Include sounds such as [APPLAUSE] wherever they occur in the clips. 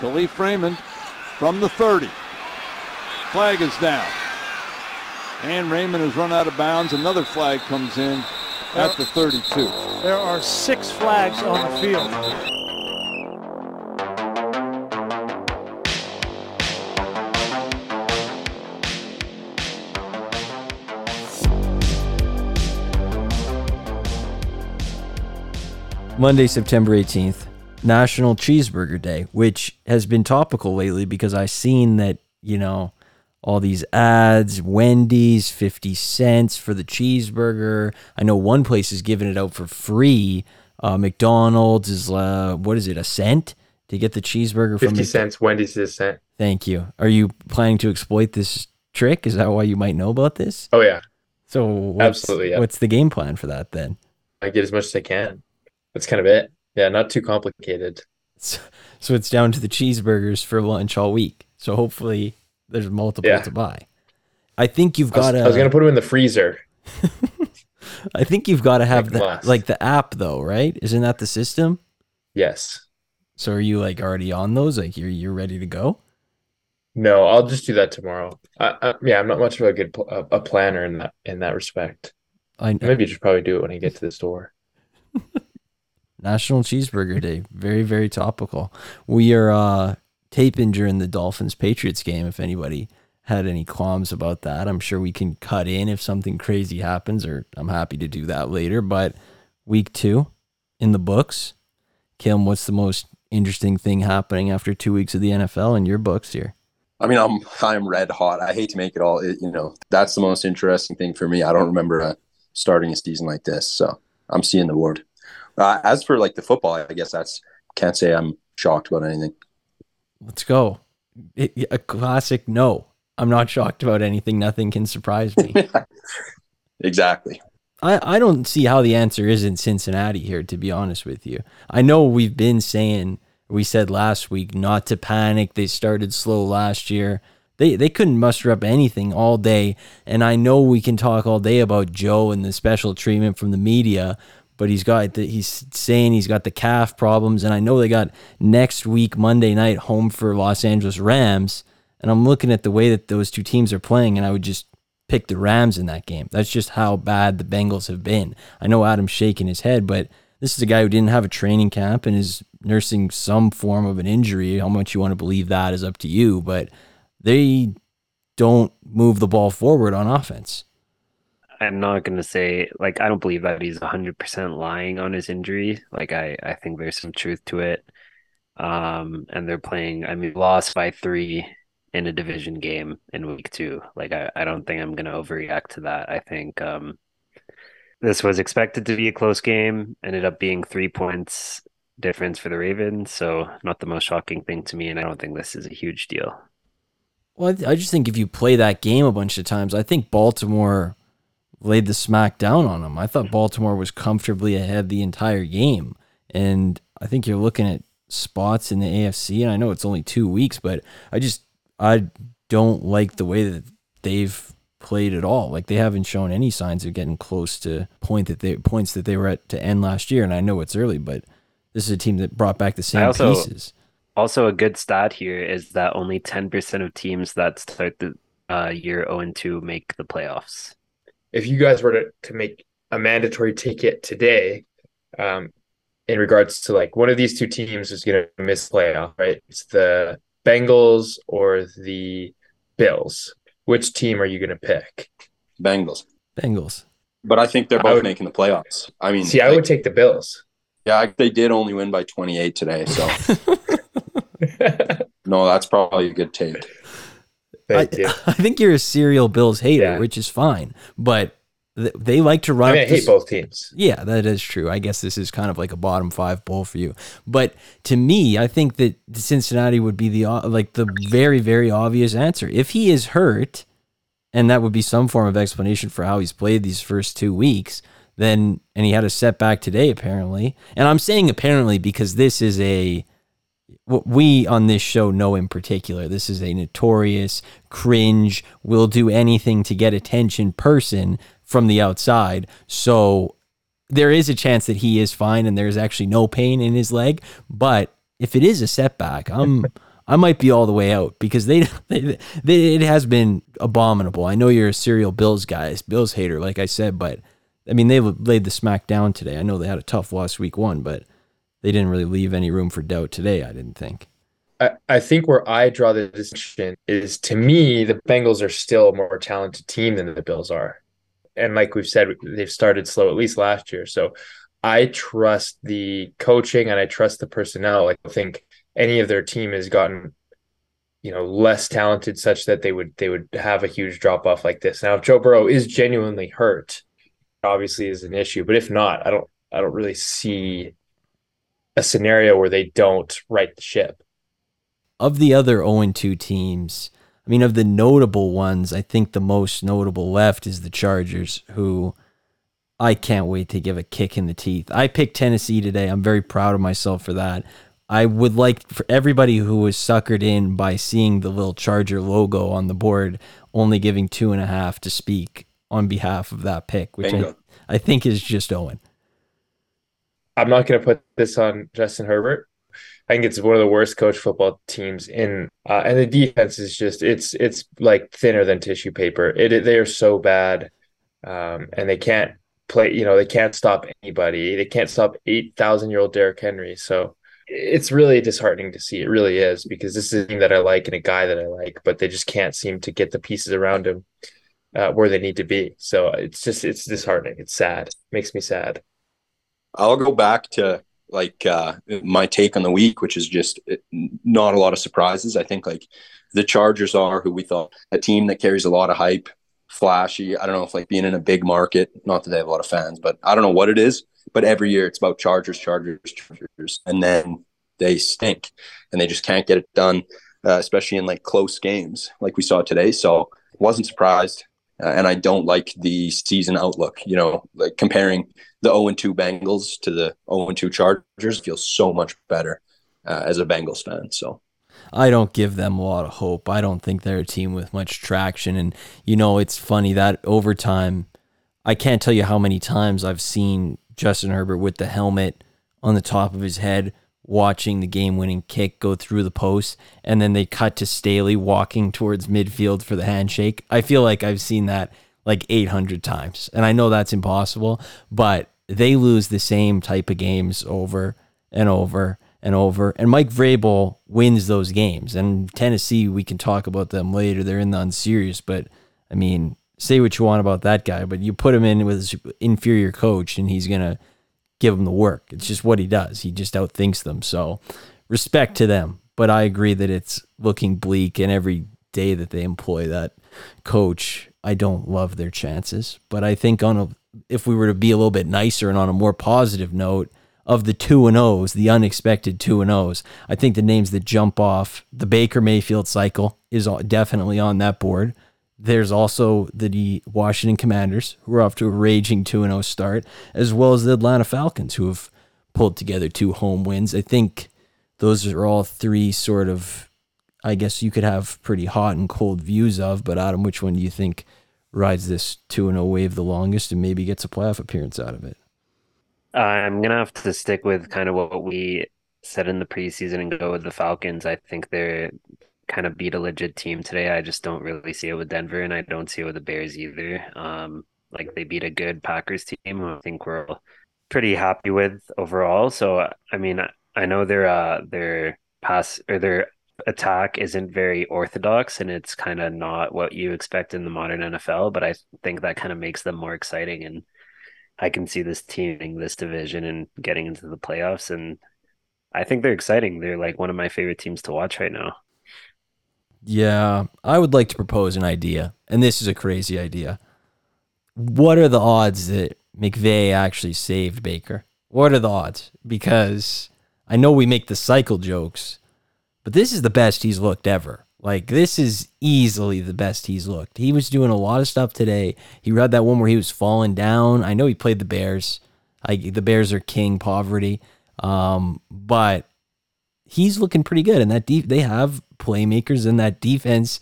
Kalif Raymond from the 30. Flag is down. And Raymond has run out of bounds. Another flag comes in at the 32. There are six flags on the field. Monday, September 18th, National Cheeseburger Day, which has been topical lately because I've seen that, you know, all these ads, Wendy's, 50 cents for the cheeseburger. I know one place is giving it out for free. Uh, McDonald's is, uh, what is it, a cent to get the cheeseburger from 50 Mc- cents, Wendy's is a cent. Thank you. Are you planning to exploit this trick? Is that why you might know about this? Oh, yeah. So, what's, Absolutely, yeah. what's the game plan for that then? I get as much as I can. That's kind of it. Yeah, not too complicated. So, so it's down to the cheeseburgers for lunch all week. So hopefully there's multiple Yeah. to buy. I think you've got to. I was gonna put them in the freezer. [LAUGHS] I think you've got to have last. like the app though, right? Isn't that the system? Yes. So are you like already on those? Like you're you're ready to go? No, I'll just do that tomorrow. I, I, yeah, I'm not much of a good pl- a, a planner in that in that respect. I Maybe you just probably do it when I get to the store. [LAUGHS] National Cheeseburger Day, very very topical. We are uh taping during the Dolphins Patriots game. If anybody had any qualms about that, I'm sure we can cut in if something crazy happens, or I'm happy to do that later. But week two in the books. Kim, what's the most interesting thing happening after two weeks of the NFL in your books here? I mean, I'm I'm red hot. I hate to make it all. It, you know, that's the most interesting thing for me. I don't remember uh, starting a season like this, so I'm seeing the board. Uh, as for like the football, I guess that's can't say I'm shocked about anything. Let's go. It- a classic no. I'm not shocked about anything. Nothing can surprise me. [LAUGHS] Exactly. I, I don't see how the answer isn't Cincinnati here, to be honest with you. I know we've been saying, we said last week, not to panic. They started slow last year. They, they couldn't muster up anything all day. And I know we can talk all day about Joe and the special treatment from the media, but he's got the, he's saying he's got the calf problems. And I know they got next week, Monday night, home for Los Angeles Rams. And I'm looking at the way that those two teams are playing, and I would just pick the Rams in that game. That's just how bad the Bengals have been. I know Adam's shaking his head, but this is a guy who didn't have a training camp and is nursing some form of an injury. How much you want to believe that is up to you, but they don't move the ball forward on offense. I'm not going to say, like, I don't believe that he's 100% lying on his injury. Like, I, I think there's some truth to it. Um, and they're playing, I mean, lost by three in a division game in week two. Like, I, I don't think I'm going to overreact to that. I think, um, this was expected to be a close game, ended up being three points difference for the Ravens. So, not the most shocking thing to me. And I don't think this is a huge deal. Well, I just think if you play that game a bunch of times, I think Baltimore laid the smack down on them. I thought Baltimore was comfortably ahead the entire game. And I think you're looking at spots in the AFC, and I know it's only two weeks, but I just I don't like the way that they've played at all. Like they haven't shown any signs of getting close to point that they points that they were at to end last year. And I know it's early, but this is a team that brought back the same also- pieces. Also, a good stat here is that only 10% of teams that start the uh, year 0 and 2 make the playoffs. If you guys were to, to make a mandatory ticket today, um, in regards to like one of these two teams is going to miss playoff, right? It's the Bengals or the Bills. Which team are you going to pick? Bengals, Bengals. but I think they're both would- making the playoffs. I mean, See, I would take the Bills. yeah, I- they did only win by 28 today, so [LAUGHS] no, that's probably a good take. [LAUGHS] They I, do. [LAUGHS] I think you're a serial Bills hater, Yeah. which is fine, but th- they like to run. I mean, I hate this- both teams. Yeah, that is true. I guess this is kind of like a bottom five bowl for you. But to me, I think that Cincinnati would be the like the very very obvious answer. If he is hurt, and that would be some form of explanation for how he's played these first two weeks, then and he had a setback today apparently. And I'm saying apparently because this is a what we on this show know in particular. This is a notorious cringe, will do anything to get attention person from the outside. So there is a chance that he is fine and there's actually no pain in his leg. But if it is a setback, I'm I might be all the way out because they, [LAUGHS] they, they it has been abominable. I know you're a serial Bills guy, Bills hater, like I said, but I mean they laid the smack down today. I know they had a tough loss week one, but they didn't really leave any room for doubt today. I didn't think. I, I think where I draw the distinction is to me, the Bengals are still a more talented team than the Bills are. And like we've said, they've started slow, at least last year. So I trust the coaching and I trust the personnel. I think any of their team has gotten, you know, less talented such that they would they would have a huge drop off like this. Now, if Joe Burrow is genuinely hurt, obviously is an issue. But if not, I don't I don't really see a scenario where they don't right the ship of the other 0 2 teams, I mean, of the notable ones, I think the most notable left is the Chargers, who I can't wait to give a kick in the teeth. I picked Tennessee today. I'm very proud of myself for that. I would like for everybody who was suckered in by seeing the little Charger logo on the board, only giving two and a half to speak on behalf of that pick, which I, I think is just Owen. I'm not going to put this on Justin Herbert. I think it's one of the worst coach football teams in, uh, and the defense is just it's it's like thinner than tissue paper. It, it they are so bad, um, and they can't play. You know they can't stop anybody. They can't stop eight thousand year old Derrick Henry. So it's really disheartening to see. It really is because this is a thing that I like and a guy that I like, but they just can't seem to get the pieces around him uh, where they need to be. So it's just it's disheartening. It's sad. It makes me sad. I'll go back to like uh, my take on the week, which is just uh, not a lot of surprises. I think like the Chargers are who we thought a team that carries a lot of hype, flashy. I don't know if like being in a big market, not that they have a lot of fans, but I don't know what it is. But every year it's about Chargers, Chargers, Chargers, and then they stink and they just can't get it done, uh, especially in like close games like we saw today. So wasn't surprised. Uh, and I don't like the season outlook. You know, like comparing the 0 2 Bengals to the 0 2 Chargers feels so much better uh, as a Bengals fan. So I don't give them a lot of hope. I don't think they're a team with much traction. And, you know, it's funny that over time, I can't tell you how many times I've seen Justin Herbert with the helmet on the top of his head watching the game winning kick go through the post and then they cut to Staley walking towards midfield for the handshake. I feel like I've seen that like 800 times. And I know that's impossible, but they lose the same type of games over and over and over. And Mike Vrabel wins those games. And Tennessee, we can talk about them later. They're in the unserious, but I mean, say what you want about that guy, but you put him in with his inferior coach and he's going to give him the work. It's just what he does. He just outthinks them. So respect to them. But I agree that it's looking bleak and every day that they employ that coach, I don't love their chances, but I think on a if we were to be a little bit nicer and on a more positive note of the two and O's, the unexpected two and O's, I think the names that jump off the Baker Mayfield cycle is definitely on that board. There's also the Washington Commanders who are off to a raging 2 0 start, as well as the Atlanta Falcons who have pulled together two home wins. I think those are all three sort of I guess you could have pretty hot and cold views of. But Adam, which one do you think rides this two and zero wave the longest and maybe gets a playoff appearance out of it? I'm gonna have to stick with kind of what we said in the preseason and go with the Falcons. I think they're kind of beat a legit team today. I just don't really see it with Denver, and I don't see it with the Bears either. Um, like they beat a good Packers team, I think we're pretty happy with overall. So I mean, I know their uh their pass or their attack isn't very orthodox and it's kind of not what you expect in the modern NFL, but I think that kind of makes them more exciting and I can see this teaming this division and getting into the playoffs and I think they're exciting. They're like one of my favorite teams to watch right now. Yeah, I would like to propose an idea, and this is a crazy idea. What are the odds that McVay actually saved Baker? What are the odds? Because I know we make the cycle jokes, but this is the best he's looked ever. Like this is easily the best he's looked. He was doing a lot of stuff today. He read that one where he was falling down. I know he played the Bears. I, the Bears are king poverty, um, but he's looking pretty good. And that deep, they have playmakers, in that defense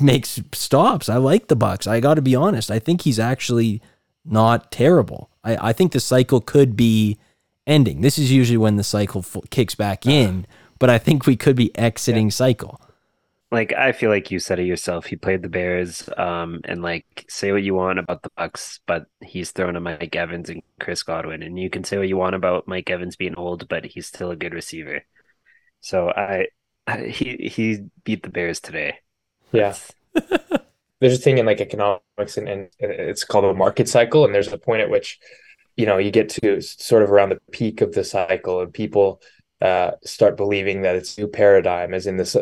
makes stops. I like the Bucks. I got to be honest. I think he's actually not terrible. I, I think the cycle could be ending. This is usually when the cycle f- kicks back in but I think we could be exiting cycle. Like I feel like you said it yourself. He played the Bears, um, and like say what you want about the Bucks, but he's thrown to Mike Evans and Chris Godwin, and you can say what you want about Mike Evans being old, but he's still a good receiver. So I [LAUGHS] he he beat the Bears today. Yeah. [LAUGHS] there's a thing in like economics and, and it's called a market cycle and there's a point at which you know you get to sort of around the peak of the cycle and people uh, start believing that it's new paradigm as in this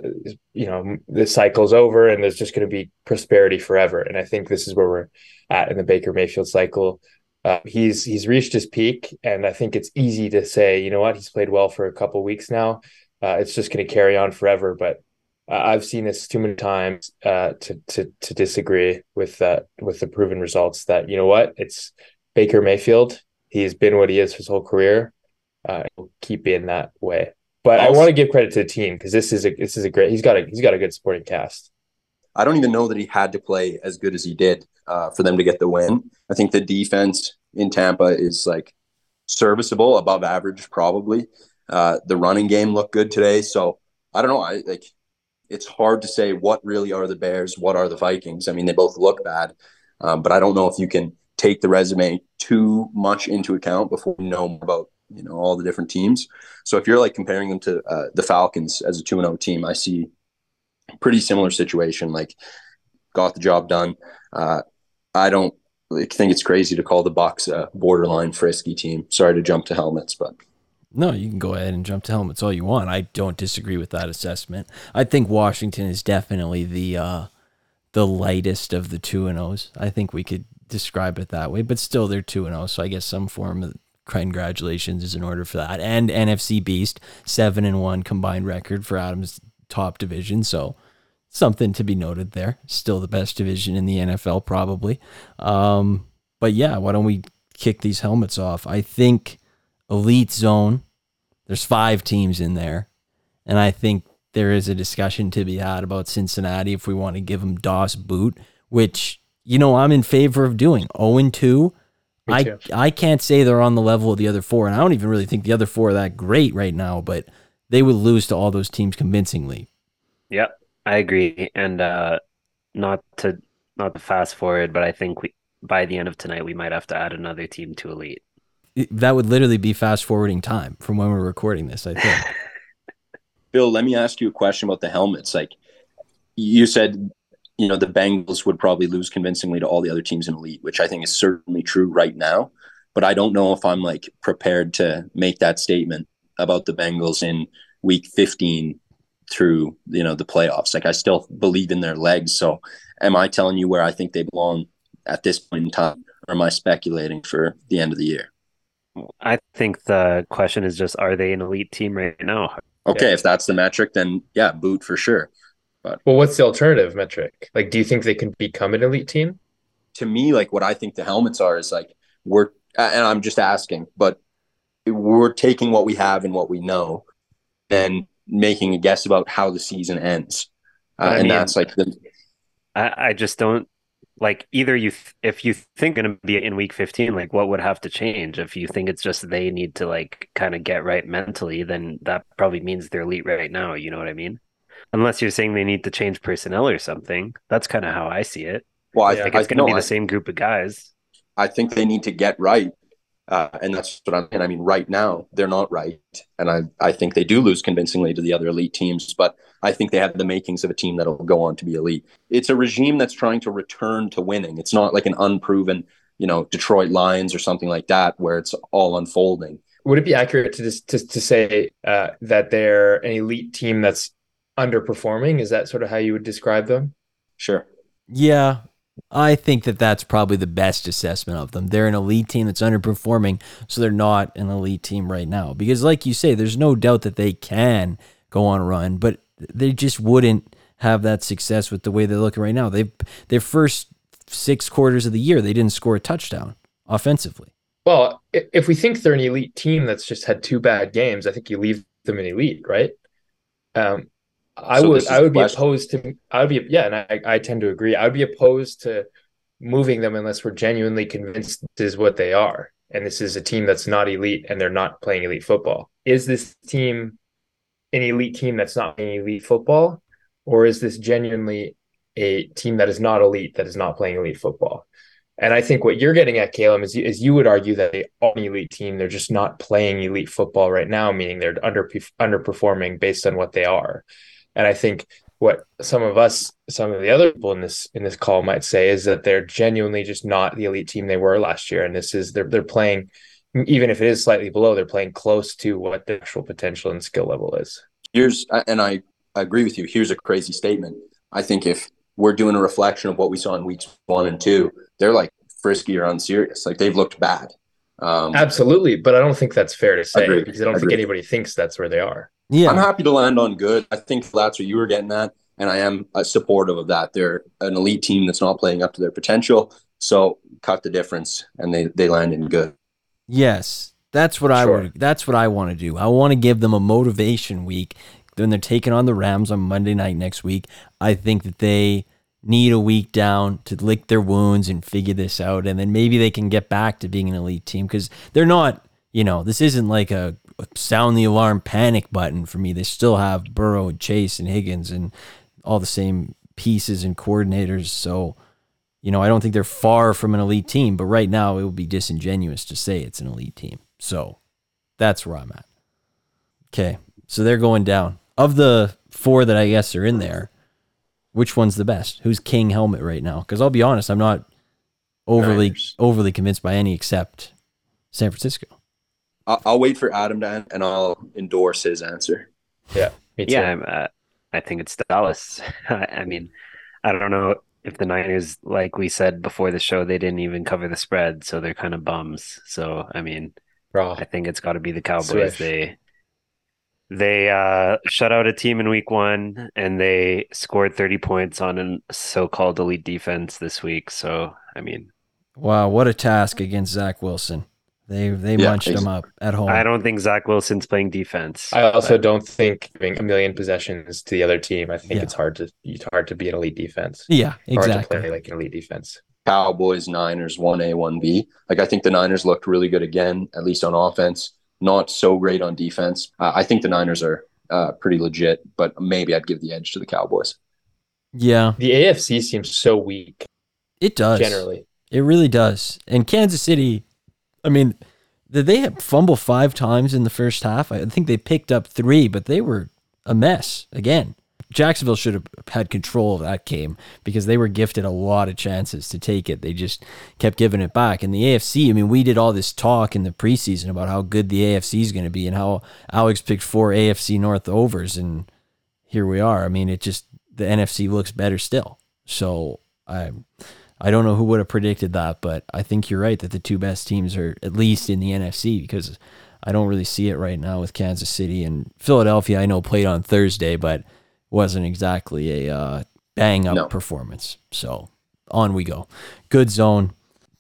you know the cycle's over and there's just going to be prosperity forever and i think this is where we're at in the baker mayfield cycle uh, he's he's reached his peak and i think it's easy to say you know what he's played well for a couple weeks now uh, it's just going to carry on forever but I've seen this too many times uh, to to to disagree with that with the proven results. That you know what, it's Baker Mayfield. He's been what he is his whole career. Uh, he'll keep being that way. But also, I want to give credit to the team because this is a this is a great. He's got a he's got a good supporting cast. I don't even know that he had to play as good as he did uh, for them to get the win. I think the defense in Tampa is like serviceable, above average, probably. Uh, the running game looked good today, so I don't know. I like it's hard to say what really are the Bears, what are the Vikings. I mean, they both look bad, um, but I don't know if you can take the resume too much into account before you know about you know all the different teams. So if you're like comparing them to uh, the Falcons as a two and zero oh team, I see pretty similar situation. Like got the job done. Uh, I don't think it's crazy to call the Bucks a borderline frisky team. Sorry to jump to helmets, but no, you can go ahead and jump to helmets all you want. I don't disagree with that assessment. I think Washington is definitely the uh, the lightest of the two and O's. I think we could describe it that way, but still they're two and O. So I guess some form of congratulations is in order for that. And NFC Beast seven and one combined record for Adams' top division. So something to be noted there. Still the best division in the NFL, probably. Um, but yeah, why don't we kick these helmets off? I think elite zone. There's five teams in there. And I think there is a discussion to be had about Cincinnati if we want to give them DOS boot, which, you know, I'm in favor of doing. 0 2. I, I can't say they're on the level of the other four, and I don't even really think the other four are that great right now, but they would lose to all those teams convincingly. Yep, I agree. And uh, not to not to fast forward, but I think we by the end of tonight we might have to add another team to elite that would literally be fast forwarding time from when we're recording this. I think. [LAUGHS] Bill, let me ask you a question about the helmets. Like you said, you know the Bengals would probably lose convincingly to all the other teams in the elite, which I think is certainly true right now. But I don't know if I'm like prepared to make that statement about the Bengals in week 15 through you know the playoffs. Like I still believe in their legs. So am I telling you where I think they belong at this point in time, or am I speculating for the end of the year? I think the question is just are they an elite team right now? Okay, yeah. if that's the metric, then yeah, boot for sure. But well, what's the alternative metric? Like, do you think they can become an elite team? To me, like what I think the helmets are is like we're, and I'm just asking, but we're taking what we have and what we know, and making a guess about how the season ends, uh, and mean, that's like the. I, I just don't like either you th- if you think going to be in week 15 like what would have to change if you think it's just they need to like kind of get right mentally then that probably means they're elite right now you know what i mean unless you're saying they need to change personnel or something that's kind of how i see it well i think it's going to be the same group of guys i think they need to get right uh, and that's what I'm saying. I mean, right now they're not right, and I I think they do lose convincingly to the other elite teams. But I think they have the makings of a team that'll go on to be elite. It's a regime that's trying to return to winning. It's not like an unproven, you know, Detroit Lions or something like that where it's all unfolding. Would it be accurate to just to, to say uh, that they're an elite team that's underperforming? Is that sort of how you would describe them? Sure. Yeah, I think that that's probably the best assessment of them. They're an elite team that's underperforming, so they're not an elite team right now. Because, like you say, there's no doubt that they can go on a run, but they just wouldn't have that success with the way they're looking right now. They their first six quarters of the year, they didn't score a touchdown offensively. Well, if we think they're an elite team that's just had two bad games, I think you leave them an elite, right? Um, I so would I would be opposed to I would be yeah, and I, I tend to agree. I would be opposed to moving them unless we're genuinely convinced this is what they are. And this is a team that's not elite and they're not playing elite football. Is this team an elite team that's not playing elite football, or is this genuinely a team that is not elite that is not playing elite football? And I think what you're getting at, Caleb, is, is you would argue that they are an elite team. They're just not playing elite football right now, meaning they're under underperforming based on what they are. And I think what some of us, some of the other people in this in this call might say is that they're genuinely just not the elite team they were last year. And this is they're they're playing, even if it is slightly below, they're playing close to what the actual potential and skill level is. Here's and I I agree with you. Here's a crazy statement. I think if we're doing a reflection of what we saw in weeks one and two, they're like frisky or unserious. Like they've looked bad. Um, Absolutely, but I don't think that's fair to say agreed, because I don't agreed. think anybody thinks that's where they are. Yeah, I'm happy to land on good. I think that's what you were getting at, and I am supportive of that. They're an elite team that's not playing up to their potential, so cut the difference, and they they land in good. Yes, that's what sure. I would. That's what I want to do. I want to give them a motivation week. Then they're taking on the Rams on Monday night next week. I think that they need a week down to lick their wounds and figure this out. And then maybe they can get back to being an elite team because they're not, you know, this isn't like a, a sound the alarm panic button for me. They still have Burrow and Chase and Higgins and all the same pieces and coordinators. So, you know, I don't think they're far from an elite team, but right now it would be disingenuous to say it's an elite team. So that's where I'm at. Okay. So they're going down. Of the four that I guess are in there, which one's the best? Who's king helmet right now? Because I'll be honest, I'm not overly Niners. overly convinced by any except San Francisco. I'll, I'll wait for Adam to and I'll endorse his answer. Yeah, yeah. Uh, I think it's Dallas. [LAUGHS] I mean, I don't know if the Niners, like we said before the show, they didn't even cover the spread, so they're kind of bums. So I mean, Raw. I think it's got to be the Cowboys. Swish. They they uh, shut out a team in week one and they scored 30 points on a so-called elite defense this week so i mean wow what a task against zach wilson they they yeah, munched him up at home i don't think zach wilson's playing defense i also but... don't think giving a million possessions to the other team i think yeah. it's hard to it's hard to be an elite defense yeah exactly hard to play like an elite defense cowboys niners 1a 1b like i think the niners looked really good again at least on offense not so great on defense. Uh, I think the Niners are uh, pretty legit, but maybe I'd give the edge to the Cowboys. Yeah. The AFC seems so weak. It does. Generally. It really does. And Kansas City, I mean, did they fumble five times in the first half? I think they picked up three, but they were a mess again. Jacksonville should have had control of that game because they were gifted a lot of chances to take it. They just kept giving it back. And the AFC, I mean, we did all this talk in the preseason about how good the AFC is going to be and how Alex picked four AFC North overs, and here we are. I mean, it just the NFC looks better still. So I. I don't know who would have predicted that, but I think you're right that the two best teams are at least in the NFC because I don't really see it right now with Kansas City and Philadelphia. I know played on Thursday, but wasn't exactly a uh, bang up no. performance. So on we go. Good zone.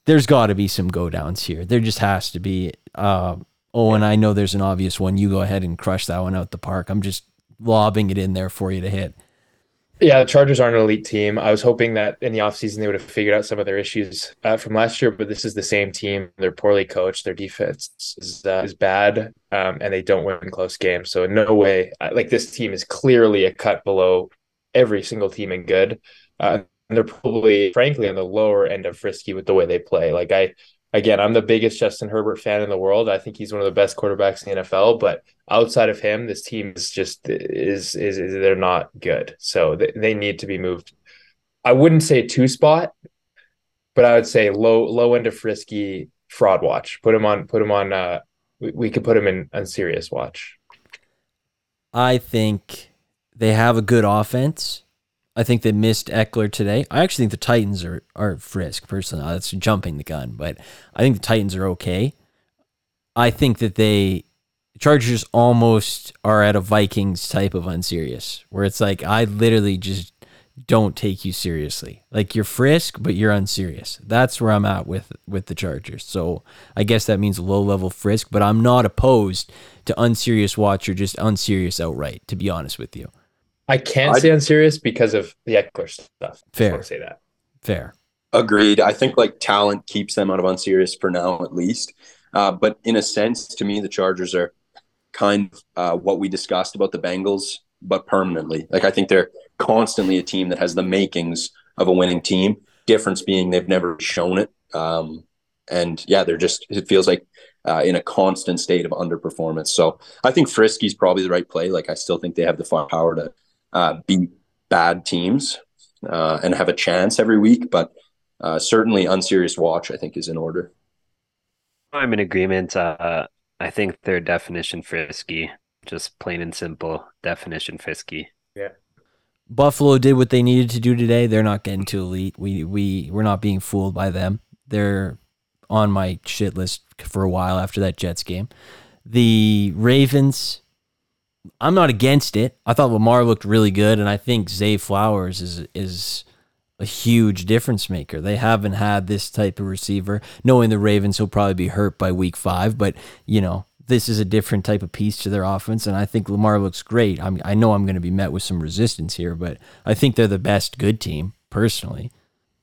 There's got to be some go downs here. There just has to be. Uh, oh, and I know there's an obvious one. You go ahead and crush that one out the park. I'm just lobbing it in there for you to hit. Yeah, the Chargers aren't an elite team. I was hoping that in the offseason they would have figured out some of their issues uh, from last year, but this is the same team. They're poorly coached. Their defense is, uh, is bad, um, and they don't win close games. So in no way, like this team is clearly a cut below every single team in good. Uh, and they're probably, frankly, on the lower end of frisky with the way they play. Like I, again, I'm the biggest Justin Herbert fan in the world. I think he's one of the best quarterbacks in the NFL. But outside of him, this team is just is is, is they're not good. So they, they need to be moved. I wouldn't say two spot, but I would say low low end of frisky fraud watch. Put him on. Put him on. Uh, we, we could put him in serious watch. I think they have a good offense. I think they missed Ekeler today. I actually think the Titans are are frisk personally. That's jumping the gun, but I think the Titans are okay. I think that they Chargers almost are at a Vikings type of unserious, where it's like I literally just don't take you seriously. Like you're frisk, but you're unserious. That's where I'm at with with the Chargers. So I guess that means low level frisk, but I'm not opposed to unserious watch or just unserious outright. To be honest with you. I can't say unserious because of the Ekeler stuff. Fair. I say that. Fair. Agreed. I think like talent keeps them out of unserious for now, at least. Uh, but in a sense, to me, the Chargers are kind of uh, what we discussed about the Bengals, but permanently. Like I think they're constantly a team that has the makings of a winning team. Difference being they've never shown it. Um, and yeah, they're just it feels like uh, in a constant state of underperformance. So I think Frisky's probably the right play. Like I still think they have the firepower to uh, beat bad teams uh, and have a chance every week, but uh, certainly unserious watch I think is in order. I'm in agreement. Uh, I think their definition frisky, just plain and simple definition frisky. Yeah. Buffalo did what they needed to do today. They're not getting too elite. We we we're not being fooled by them. They're on my shit list for a while after that Jets game. The Ravens, I'm not against it. I thought Lamar looked really good, and I think Zay Flowers is is a huge difference maker. They haven't had this type of receiver. Knowing the Ravens he'll probably be hurt by week five, but you know this is a different type of piece to their offense, and I think Lamar looks great. I'm, I know I'm going to be met with some resistance here, but I think they're the best good team personally.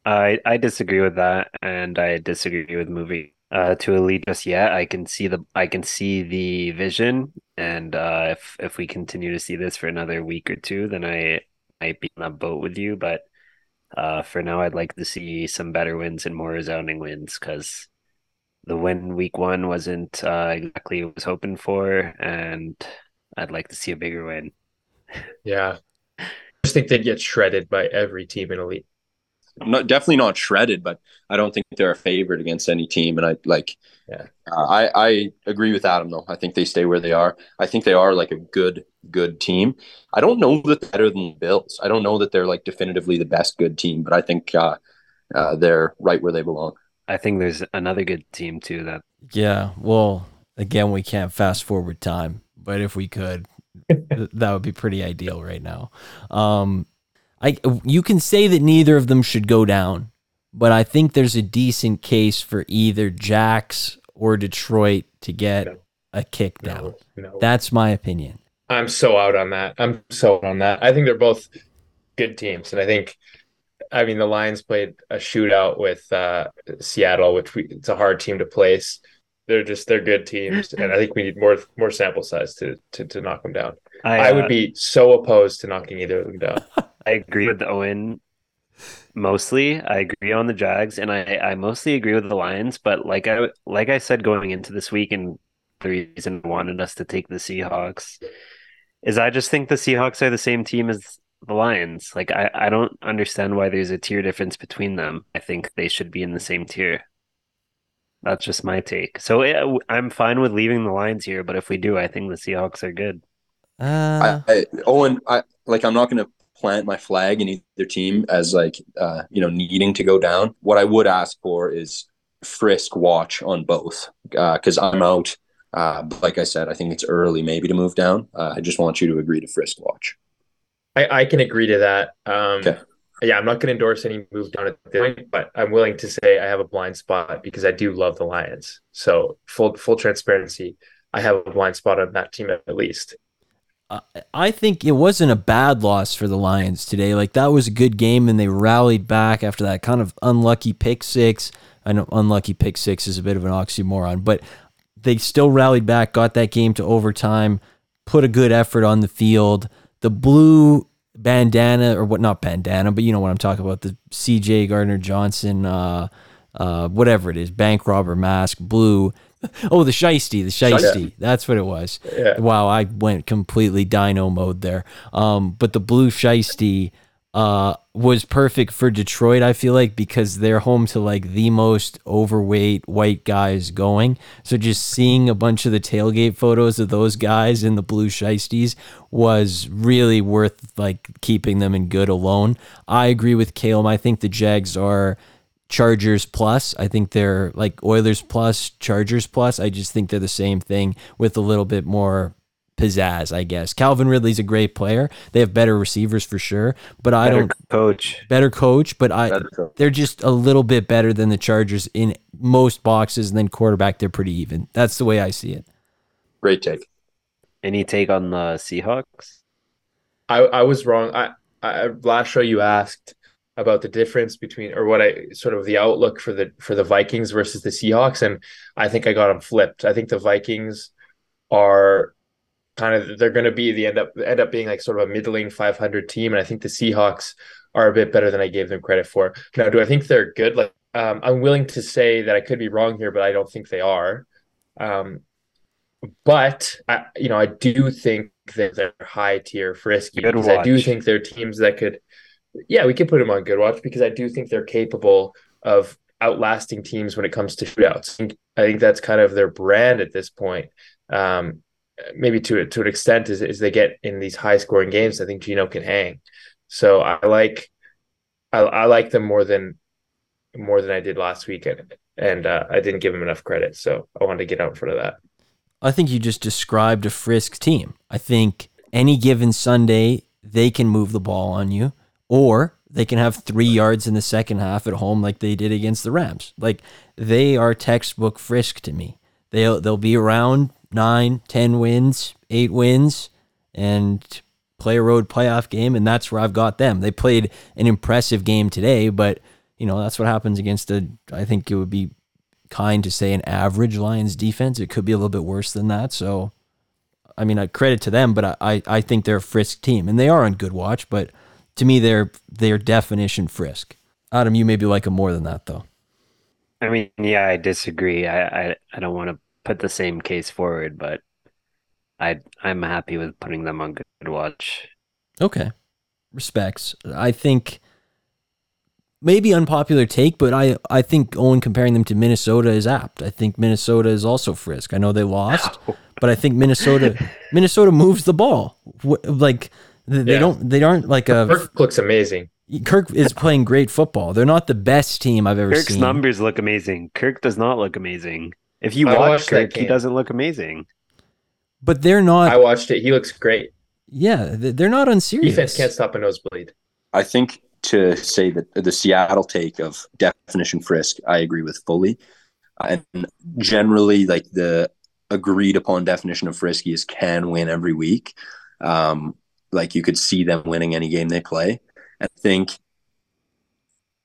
I I disagree with that, and I disagree with moving uh, to elite just yet. I can see the I can see the vision, and uh, if if we continue to see this for another week or two, then I might be on that boat with you. But uh, for now, I'd like to see some better wins and more resounding wins because the win week one wasn't uh, exactly what I was hoping for, and I'd like to see a bigger win. Yeah, I just think they'd get shredded by every team in elite. I'm not definitely not shredded, but I don't think they're a favorite against any team. And I like, yeah, uh, I I agree with Adam though. I think they stay where they are. I think they are like a good good team. I don't know that they're better than the Bills. I don't know that they're like definitively the best good team, but I think uh, uh, they're right where they belong. I think there's another good team too that. Yeah, well, again, we can't fast forward time, but if we could, [LAUGHS] that would be pretty ideal right now. Um, I you can say that neither of them should go down, but I think there's a decent case for either Jax or Detroit to get no. a kick down. No, no. That's my opinion. I'm so out on that. I'm so out on that. I think they're both good teams, and I think, I mean, the Lions played a shootout with uh, Seattle, which we, it's a hard team to place. They're just they're good teams, [CLEARS THROAT] and I think we need more more sample size to to, to knock them down. I, uh, I would uh, be so opposed to knocking either of them down. [LAUGHS] I agree with Owen mostly. I agree on the Jags, and I, I mostly agree with the Lions. But like I like I said going into this week, and the reason wanted us to take the Seahawks is I just think the Seahawks are the same team as the Lions. Like I, I don't understand why there's a tier difference between them. I think they should be in the same tier. That's just my take. So I'm fine with leaving the Lions here, but if we do, I think the Seahawks are good. Uh... I, I, Owen, I like. I'm not going to plant my flag in either team as like uh, you know needing to go down. What I would ask for is frisk watch on both because uh, I'm out. Uh, like I said, I think it's early maybe to move down. Uh, I just want you to agree to frisk watch. I, I can agree to that. Um, okay. Yeah, I'm not going to endorse any move down at this point, but I'm willing to say I have a blind spot because I do love the Lions. So full full transparency, I have a blind spot on that team at least. I think it wasn't a bad loss for the Lions today. Like that was a good game, and they rallied back after that kind of unlucky pick six. I know unlucky pick six is a bit of an oxymoron, but they still rallied back, got that game to overtime, put a good effort on the field. The blue bandana, or what, not bandana, but you know what I'm talking about, the CJ Gardner Johnson, uh, uh, whatever it is, bank robber mask, blue. [LAUGHS] Oh, the Shiesty, the Shiesty. That's what it was. Yeah. Wow, I went completely dino mode there. Um, but the blue Shiesty uh, was perfect for Detroit, I feel like, because they're home to like the most overweight white guys going. So just seeing a bunch of the tailgate photos of those guys in the blue shiesties was really worth like keeping them in good alone. I agree with Caleb. I think the Jags are Chargers plus. I think they're like Oilers plus, Chargers plus. I just think they're the same thing with a little bit more pizzazz, I guess. Calvin Ridley's a great player. They have better receivers for sure, but I better don't coach. Better coach, but I they're just a little bit better than the Chargers in most boxes and then quarterback they're pretty even. That's the way I see it. Great take. Any take on the Seahawks? I I was wrong. I, I last show you asked about the difference between or what I sort of the outlook for the for the Vikings versus the Seahawks and I think I got them flipped. I think the Vikings are kind of they're going to be the end up end up being like sort of a middling 500 team, and I think the Seahawks are a bit better than I gave them credit for. Now, do I think they're good? Like, um, I'm willing to say that I could be wrong here, but I don't think they are. Um, but I, you know, I do think that they're high tier frisky I do think they're teams that could, yeah, we could put them on good watch because I do think they're capable of outlasting teams when it comes to shootouts. I think, that's kind of their brand at this point. Um, maybe to to an extent is, is they get in these high scoring games. I think Geno can hang. So I like I, I like them more than more than I did last week, and, uh, I didn't give them enough credit. So I wanted to get out in front of that. I think you just described a Frisk team. I think any given Sunday they can move the ball on you, or they can have three yards in the second half at home like they did against the Rams. Like they are textbook Frisk to me. They'll they'll be around nine, ten wins, eight wins, and play a road playoff game, and that's where I've got them. They played an impressive game today, but you know that's what happens against a. I think it would be kind to say an average Lions defense. It could be a little bit worse than that. So, I mean, I credit to them, but I, I, I think they're a frisk team, and they are on good watch. But to me, they're they're definition frisk. Adam, you maybe like them more than that, though. I mean, yeah, I disagree. I, I, I don't want to put the same case forward, but I I'm happy with putting them on good watch. Okay, respects. I think maybe unpopular take, but I I think Owen comparing them to Minnesota is apt. I think Minnesota is also frisk. I know they lost, [LAUGHS] but I think Minnesota Minnesota moves the ball. Like they they Yeah. don't they aren't like a Kirk looks amazing. Kirk is playing great football. They're not the best team I've ever Kirk's seen. Kirk's numbers look amazing. Kirk does not look amazing. If you I watch Kirk, he doesn't look amazing. but they're not. I watched it. He looks great. yeah, they're not unserious. Defense can't stop a nosebleed. I think to say that the Seattle take of definition frisk, I agree with fully. And generally, like the agreed upon definition of frisky is can win every week. Um, like you could see them winning any game they play. I think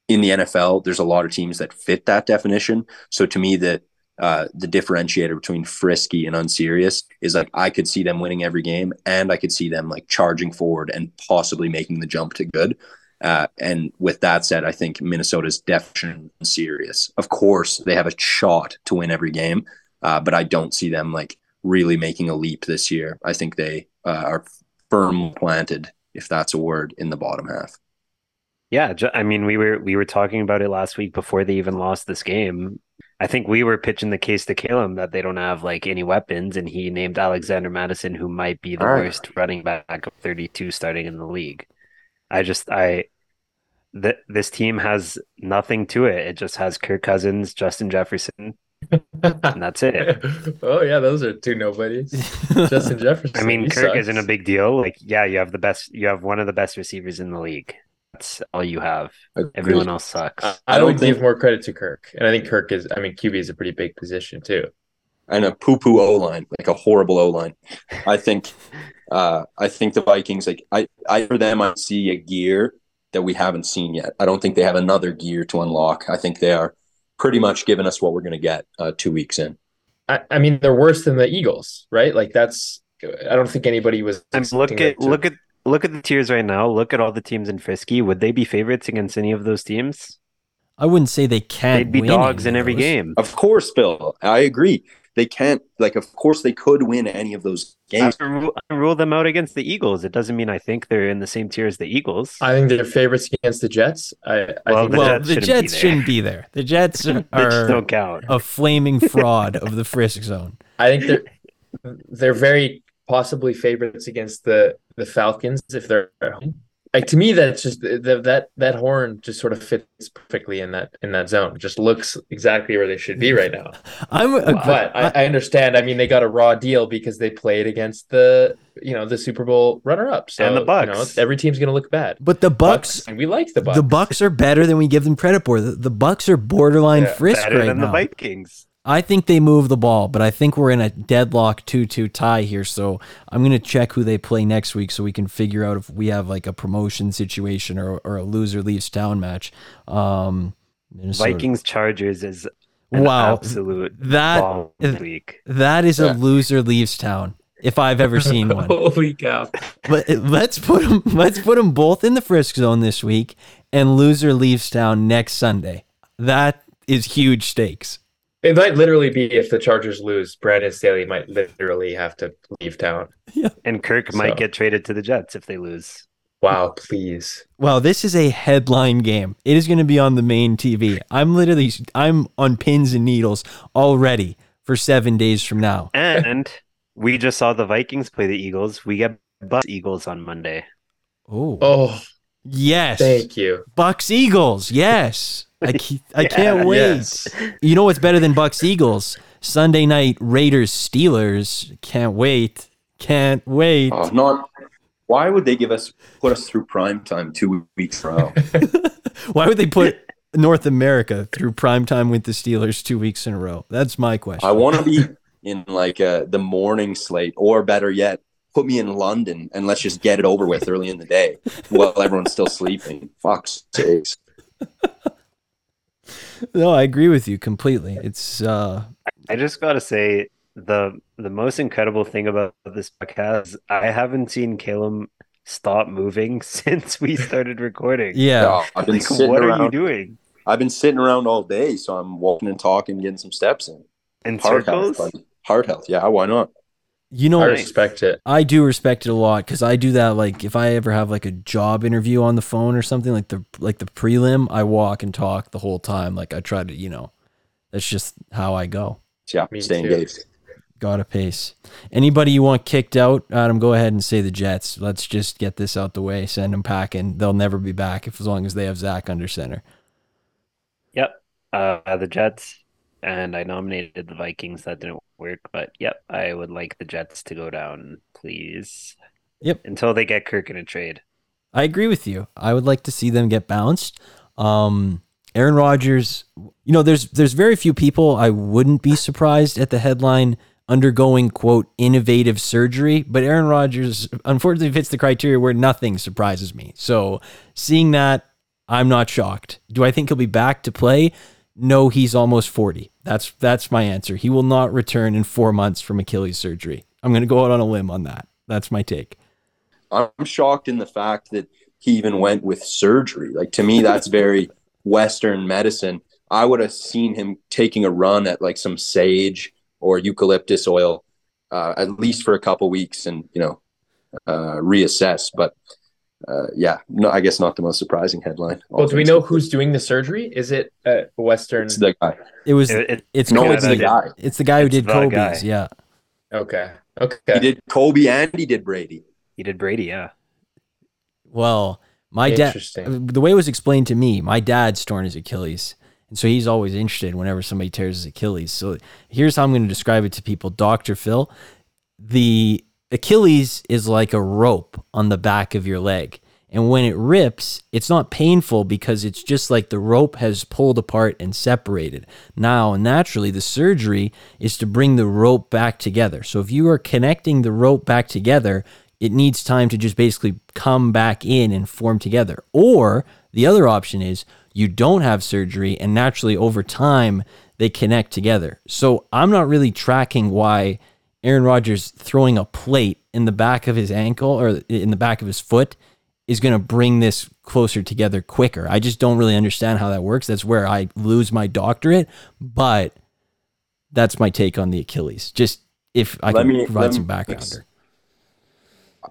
in the NFL, there's a lot of teams that fit that definition. So to me, the uh, the differentiator between frisky and unserious is like I could see them winning every game, and I could see them like charging forward and possibly making the jump to good. Uh, and with that said, I think Minnesota's definitely serious. Of course, they have a shot to win every game, uh, but I don't see them like really making a leap this year. I think they uh, are firm planted, if that's a word, in the bottom half. Yeah, I mean, we were we were talking about it last week before they even lost this game. I think we were pitching the case to Caleb that they don't have like any weapons, and he named Alexander Mattison, who might be the All right. worst running back of 32 starting in the league. I just I th this team has nothing to it. It just has Kirk Cousins, Justin Jefferson, and that's it. [LAUGHS] oh yeah, those are two nobodies. [LAUGHS] Justin Jefferson. I mean, Kirk sucks. isn't a big deal. Like, yeah, you have the best, you have one of the best receivers in the league. That's all you have. Everyone else sucks. I, I I don't would think- give more credit to Kirk, and I think Kirk is. I mean, QB is a pretty big position too. and a poo poo O line, like a horrible O line. I think, uh, I think the Vikings, like I, I for them, I see a gear that we haven't seen yet. I don't think they have another gear to unlock. I think they are pretty much given us what we're going to get uh, two weeks in. I, I mean, they're worse than the Eagles, right? Like that's. I don't think anybody was. And look expecting at to- look at look at the tiers right now. Look at all the teams in Frisky. Would they be favorites against any of those teams? I wouldn't say they can't. They'd be win dogs in every those. game. Of course, Bill, I agree. They can't like. Of course, they could win any of those I games. rule, I rule them out against the Eagles. It doesn't mean I think they're in the same tier as the Eagles. I think they're favorites against the Jets. I, I Well, think The well, Jets the shouldn't be Jets there. shouldn't be there. The Jets [LAUGHS] are don't count. a flaming fraud of the Frisk zone. I think they're they're very possibly favorites against the the Falcons if they're at home. Like to me, that's just the, that that horn just sort of fits perfectly in that in that zone. It just looks exactly where they should be right now. [LAUGHS] I'm a, But I, I understand. I mean, they got a raw deal because they played against the you know the Super Bowl runner up. So And the You Bucks. know, every team's going to look bad. but the Bucks, and we like the Bucks. the Bucks are better than we give them credit for. The, the Bucks are borderline Yeah, Frisk Better right than the. Vikings. I think they move the ball, but I think we're in a deadlock 2 2 tie here. So I'm going to check who they play next week so we can figure out if we have like a promotion situation or, or a loser leaves town match. Um, Minnesota. Vikings Chargers is an Wow. absolute That- bomb week. That is Yeah. a loser leaves town. if I've ever seen [LAUGHS] one. Holy cow! But let's put them. Let's put them both in the frisk zone this week, and loser leaves town next Sunday. That is huge stakes. It might literally be if the Chargers lose, Brandon Staley might literally have to leave town. And Kirk So- might get traded to the Jets if they lose. Wow, please. Wow, this is a headline game. It is going to be on the main TV. I'm literally, I'm on pins and needles already for seven days from now. [LAUGHS] And we just saw the Vikings play the Eagles. We get Bucks Eagles on Monday. Oh, Oh, yes, thank you. Bucks Eagles. Yes, I [LAUGHS] I can't Yeah, wait. Yes. You know what's better than Bucks Eagles? Sunday night Raiders Steelers. Can't wait. Can't wait. Oh, not. Why would they give us put us through prime time two weeks in a row? [LAUGHS] Why would they put North America through prime time with the Steelers two weeks in a row? That's my question. I want to be in like uh, the morning slate, or better yet, put me in London and let's just get it over with early in the day while everyone's still sleeping. Fuck's sakes. [LAUGHS] no, I agree with you completely. It's uh I just gotta say the the most incredible thing about this podcast, I haven't seen Caleb stop moving [LAUGHS] since we started recording. yeah. No, I've been Like, sitting what are you doing? I've been sitting around all day, so I'm walking and talking, getting some steps in. In Heart circles? health. Heart health. Yeah, why not? You know I respect it. I do respect it a lot because I do that. Like if I ever have like a job interview on the phone or something, like the like the prelim, I walk and talk the whole time. Like I try to, you know, that's just how I go. Yeah, Me stay too. engaged. Got a pace. Anybody you want kicked out, Adam? Go ahead and say the Jets. Let's just get this out the way. Send them packing. They'll never be back if as long as they have Zach under center. Yep. Uh, the Jets, and I nominated the Vikings. That didn't work, but yep, I would like the Jets to go down, please. Yep. Until they get Kirk in a trade. I agree with you. I would like to see them get bounced. Um, Aaron Rodgers, you know, there's there's very few people I wouldn't be surprised at the headline undergoing quote innovative surgery, but Aaron Rodgers unfortunately fits the criteria where nothing surprises me. So seeing that, I'm not shocked. Do I think he'll be back to play? No, he's almost 40. That's that's my answer. He will not return in 4 months from Achilles surgery. I'm going to go out on a limb on that. That's my take. I'm shocked in the fact that he even went with surgery. Like to me, that's [LAUGHS] very Western medicine. I would have seen him taking a run at like some sage or eucalyptus oil, uh, at least for a couple weeks, and you know, uh, reassess. But uh, yeah, no, I guess not the most surprising headline. Well, do we know who's doing the surgery? Is it uh, Western? It's the guy. It was It- it- it's No, it's the guy. It's the guy who It's did the Kobe's. guy. Yeah. Okay. Okay. He did Kobe and he did Brady. He did Brady, yeah. Well, my dad. The way it was explained to me, my dad's torn his Achilles, and so he's always interested whenever somebody tears his Achilles. So here's how I'm going to describe it to people, Doctor Phil. The Achilles is like a rope on the back of your leg. And when it rips, it's not painful because it's just like the rope has pulled apart and separated. Now, naturally, the surgery is to bring the rope back together. So if you are connecting the rope back together, it needs time to just basically come back in and form together. Or the other option is you don't have surgery and naturally over time they connect together. So I'm not really tracking why Aaron Rodgers throwing a plate in the back of his ankle or in the back of his foot is going to bring this closer together quicker. I just don't really understand how that works. That's where I lose my doctorate, but that's my take on the Achilles. Just if I Let can me- provide some me- background. here.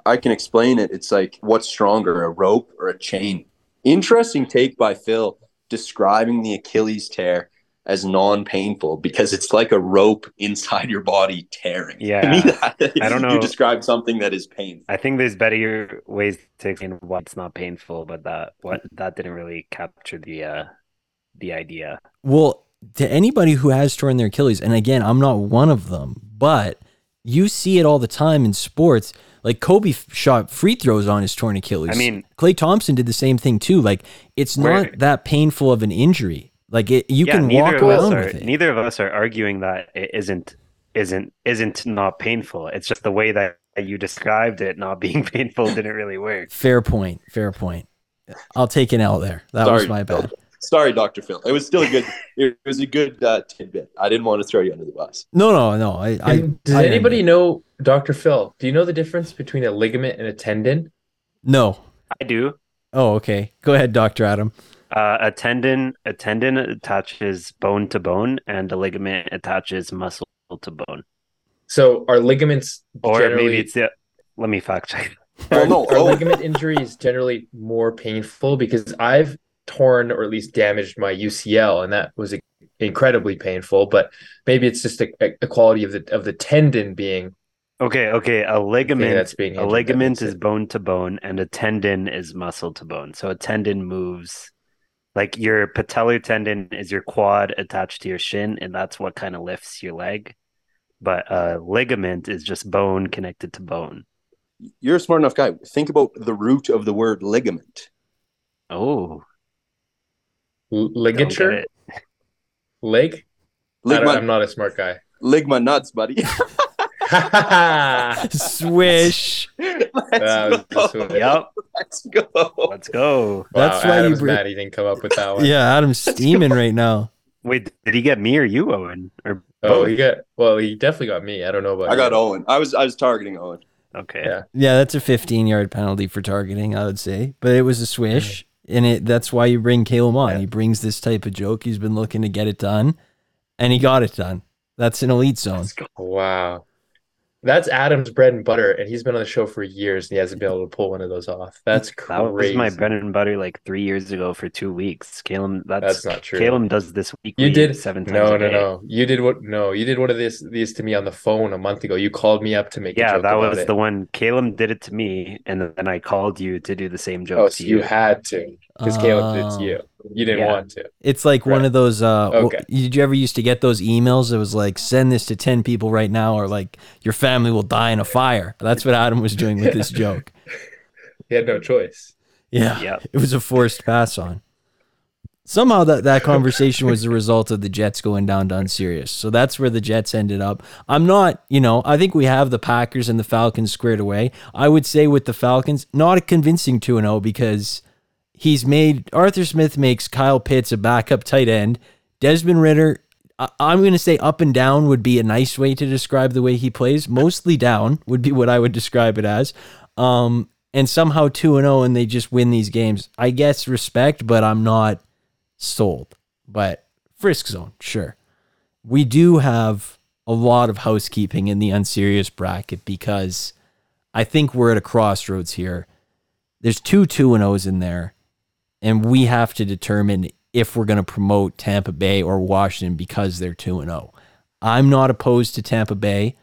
I can explain it. It's like what's stronger, a rope or a chain? Interesting take by Phil describing the Achilles tear as non-painful because it's like a rope inside your body tearing. Yeah. To me, that, I don't know. You described something that is painful. I think there's better ways to explain why it's not painful, but that what that didn't really capture the uh the idea. Well, to anybody who has torn their Achilles, and again, I'm not one of them, but you see it all the time in sports. Like Kobe shot free throws on his torn Achilles. I mean- Klay Thompson did the same thing too. Like it's not Right. that painful of an injury. Like it, you yeah, can neither walk of us around are with it. neither of us are arguing that it isn't isn't isn't not painful. It's just the way that you described it not [LAUGHS] being painful didn't really work. Fair point. Fair point. I'll take an L there. That was Sorry, my Phil. bad. Sorry, Doctor Phil. It was still a good. [LAUGHS] It was a good uh, tidbit. I didn't want to throw you under the bus. No, no, no. I, I Does I anybody earned know, Dr. Phil? Do you know the difference between a ligament and a tendon? No. I do. Oh, okay. Go ahead, Doctor Adam. Uh, a tendon, a tendon attaches bone to bone, and a ligament attaches muscle to bone. So are ligaments Or generally maybe it's the. Let me fact check. Oh are, no! are Oh, ligament injuries generally more painful? Because I've torn or at least damaged my UCL, and that was incredibly painful. But maybe it's just a, a quality of the of the tendon being Okay, okay. A ligament, that's being a injured, that ligament makes is it- bone to bone, and a tendon is muscle to bone. So a tendon moves. Like your patellar tendon is your quad attached to your shin, and that's what kind of lifts your leg. But a ligament is just bone connected to bone. you're a smart enough guy. Think about the root of the word ligament. Oh, l- ligature leg. Ligma, i'm not a smart guy. ligma nuts, buddy. [LAUGHS] that [LAUGHS] Swish. Let's go. Yep, Let's go. let's go. That's wow, why you Adam's bring- mad he didn't come up with that one. Yeah, Adam's steaming right now. Wait, did he get me or you, Owen? Or Oh, both? he got well. He definitely got me. I don't know about. I got. Owen. I was I was targeting Owen. okay. Yeah. Yeah, that's a 15 yard penalty for targeting, I would say. But it was a swish. Mm. And it that's why you bring Caleb on. Yeah. He brings this type of joke. He's been looking to get it done. And he got it done. That's an elite zone. Wow. That's Adam's bread and butter, and he's been on the show for years, and he hasn't been able to pull one of those off. That's That was my bread and butter like three years ago for two weeks. Caleb, that's, That's not true. Caleb does this weekly You did seven times. no, a no, day. no. You did what? No, you did one of these these to me on the phone a month ago. You called me up to make. a Yeah, joke that about was it. the one. Caleb did it to me, and then I called you to do the same joke Oh, to so you. you had to because Caleb did it to uh, you. You didn't Yeah. want to. It's like one of those. Uh, Okay. Did you ever used to get those emails that was like, send this to 10 people right now, or like, your family will die in a fire? That's what Adam was doing with this [LAUGHS] joke. He had no choice. Yeah. Yep. It was a forced pass on. Somehow that, that conversation was the result of the Jets going down to unserious. So that's where the Jets ended up. I'm not, you know, I think we have the Packers and the Falcons squared away. I would say with the Falcons, not a convincing 2 0 because he's made Arthur Smith makes Kyle Pitts a backup tight end. Desmond Ridder, I, I'm going to say up and down would be a nice way to describe the way he plays. Mostly down would be what I would describe it as. Um, and somehow 2 and 0 and they just win these games. I guess respect, but I'm not sold. But Frisk Zone, sure. We do have a lot of housekeeping in the unserious bracket because I think we're at a crossroads here. There's two 2 and 0s in there, and we have to determine if we're going to promote Tampa Bay or Washington because they're 2 and 0. I'm not opposed to Tampa Bay.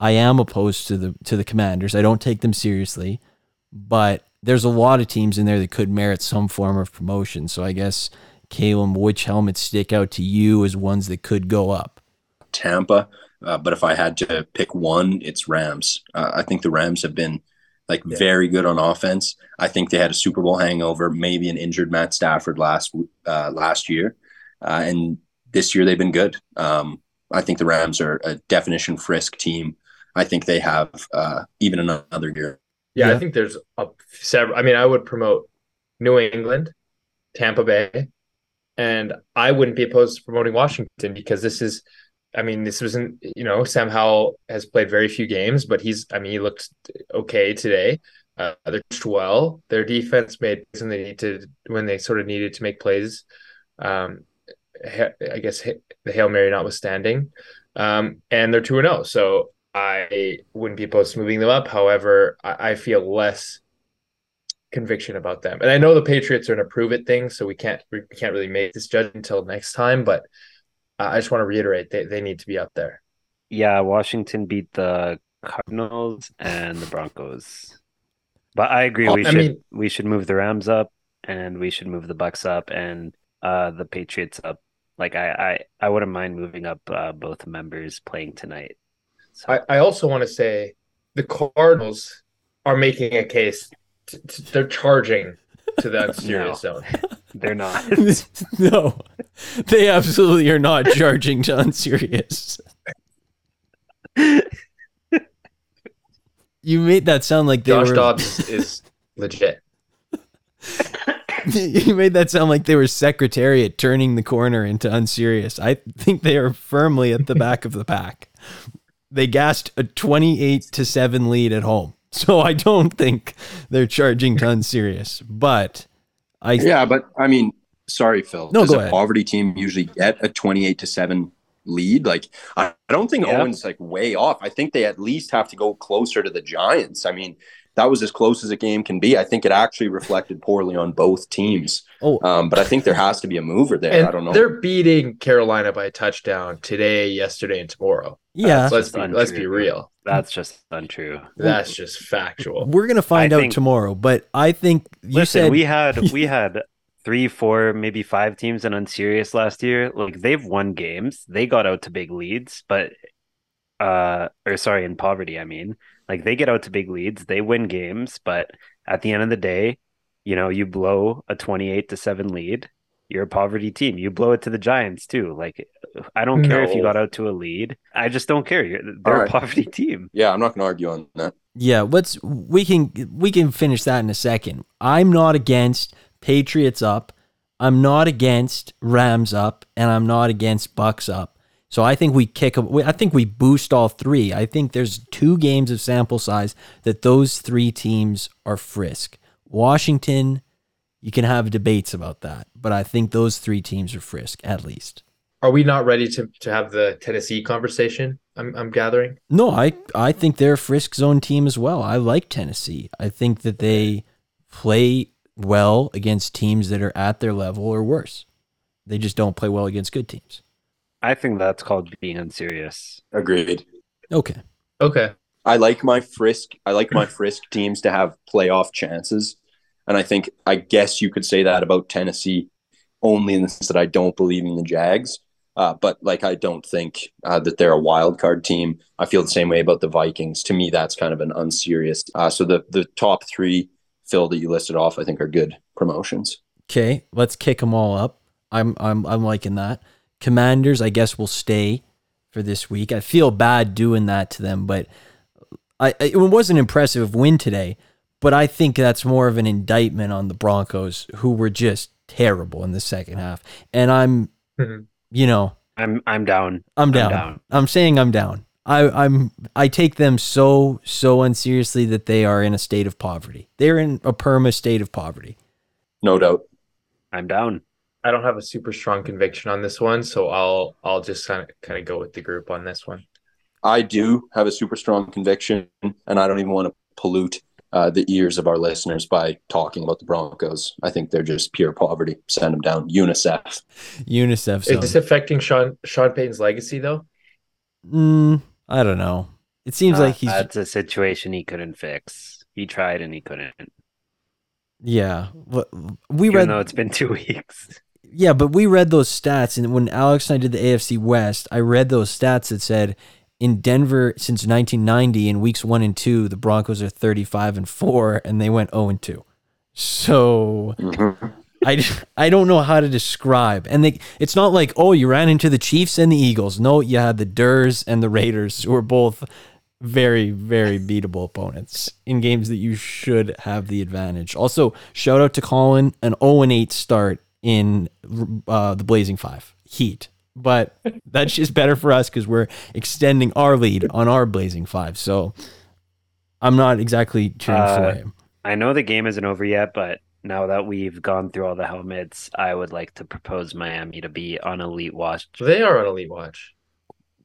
I am opposed to the to the Commanders. I don't take them seriously, but there's a lot of teams in there that could merit some form of promotion. So I guess Caleb, which helmets stick out to you as ones that could go up? Tampa, uh, but if I had to pick one, it's Rams. Uh, I think the Rams have been like Yeah. very good on offense. I think they had a Super Bowl hangover, maybe an injured Matt Stafford last uh, last year, uh, and this year they've been good. Um, I think the Rams are a definition frisk team. I think they have uh, even another year. Yeah, Yeah. I think there's a several. I mean, I would promote New England, Tampa Bay, and I wouldn't be opposed to promoting Washington because this is. I mean, this wasn't. You know, Sam Howell has played very few games, but he's. I mean, he looked okay today. Uh, they're well. Their defense made when they need to when they sort of needed to make plays. Um, I guess the hail mary notwithstanding, um, and they're two and zero. So I wouldn't be opposed to moving them up. However, I, I feel less conviction about them. And I know the Patriots are an approve it thing, so we can't we can't really make this judgment until next time. But I just want to reiterate they they need to be up there. Yeah, Washington beat the Cardinals and the Broncos. But I agree we I should mean- we should move the Rams up and we should move the Bucks up and uh the Patriots up. Like I I, I wouldn't mind moving up uh, both members playing tonight. So I, I also want to say the Cardinals are making a case. t- t- they're charging to the unserious zone. [LAUGHS] they're not. [LAUGHS] no, they absolutely are not charging to unserious. You made that sound like they Josh were. Dobbs is legit. [LAUGHS] you made that sound like they were secretariat turning the corner into unserious. I think they are firmly at the back of the pack. They gassed a 28 to 7 lead at home. [LAUGHS] So I don't think they're charging to unserious. But I Yeah, but I mean, sorry, Phil. No, Does go a ahead. poverty team usually get a 28 to 7 lead? Like, I, I don't think Yeah. Owen's like way off. I think they at least have to go closer to the Giants. I mean, that was as close as a game can be. I think it actually reflected poorly on both teams. oh Um, but I think there has to be a mover there. And I don't know. they're beating Carolina by a touchdown today, yesterday, and tomorrow. yeah. let's be let's be real. That's just untrue. That's just factual. We're gonna find I out think- tomorrow, but I think you Listen, said we had [LAUGHS] we had three, four, maybe five teams in unserious last year. Like they've won games. They got out to big leads, but uh or sorry, in poverty, I mean. Like they get out to big leads, they win games, but at the end of the day, you know, you blow a 28 to 7 lead, you're a poverty team. You blow it to the Giants too. Like I don't care if you got out to a lead. I just don't care. You're, they're All right. a poverty team. yeah, I'm not going to argue on that. Yeah, let's we can we can finish that in a second. I'm not against Patriots up. I'm not against Rams up, and I'm not against Bucks up. So I think we kick. we- I think we boost all three. I think there's two games of sample size that those three teams are frisk. Washington, you can have debates about that, but I think those three teams are frisk at least. Are we not ready to, to have the Tennessee conversation? I'm I'm gathering. No, I I think they're a frisk zone team as well. I like Tennessee. I think that they play well against teams that are at their level or worse. They just don't play well against good teams. I think that's called being unserious. Agreed. Okay. Okay. I like my frisk. I like my frisk teams to have playoff chances, and I think I guess you could say that about Tennessee, only in the sense that I don't believe in the Jags. Uh, but like I don't think uh, that they're a wild card team. I feel the same way about the Vikings. To me, that's kind of an unserious. Uh, so the the top three, Phil, that you listed off, I think are good promotions. Okay, let's kick them all up. I'm I'm I'm liking that. Commanders, I guess will stay for this week. I feel bad doing that to them, but I it was an impressive win today, but I think that's more of an indictment on the Broncos who were just terrible in the second half. And I'm Mhm. you know, I'm I'm down. I'm I'm down. down. I'm saying I'm down. I, I'm I take them so so unseriously that they are in a state of poverty. They're in a perma state of poverty. No doubt. I'm down. I don't have a super strong conviction on this one, so I'll I'll just kind of kind of go with the group on this one. I do have a super strong conviction, and I don't even want to pollute uh, the ears of our listeners by talking about the Broncos. I think they're just pure poverty. Send them down. UNICEF. UNICEF. Is this affecting Sean Sean Payton's legacy though? Mm, I don't know. It seems Uh, like he's that's a situation he couldn't fix. He tried and he couldn't. yeah. Wh- We Even read though it's been two [LAUGHS] weeks. yeah, but we read those stats, and when Alex and I did the AFC West, I read those stats that said in Denver since 1990 in weeks one and two, the Broncos are 35 and four, and they went 0 and two. So I, I don't know how to describe. And they, it's not like, oh, you ran into the Chiefs and the Eagles. No, you had the Durs and the Raiders, who are both very, very beatable opponents in games that you should have the advantage. Also, shout out to Colin, an 0 and 8 start in uh, the Blazing Five Heat. But that's just better for us because we're extending our lead on our Blazing Five. So I'm not exactly cheering for Uh, him. I know the game isn't over yet, but now that we've gone through all the helmets, I would like to propose Miami to be on elite watch. They are on elite watch.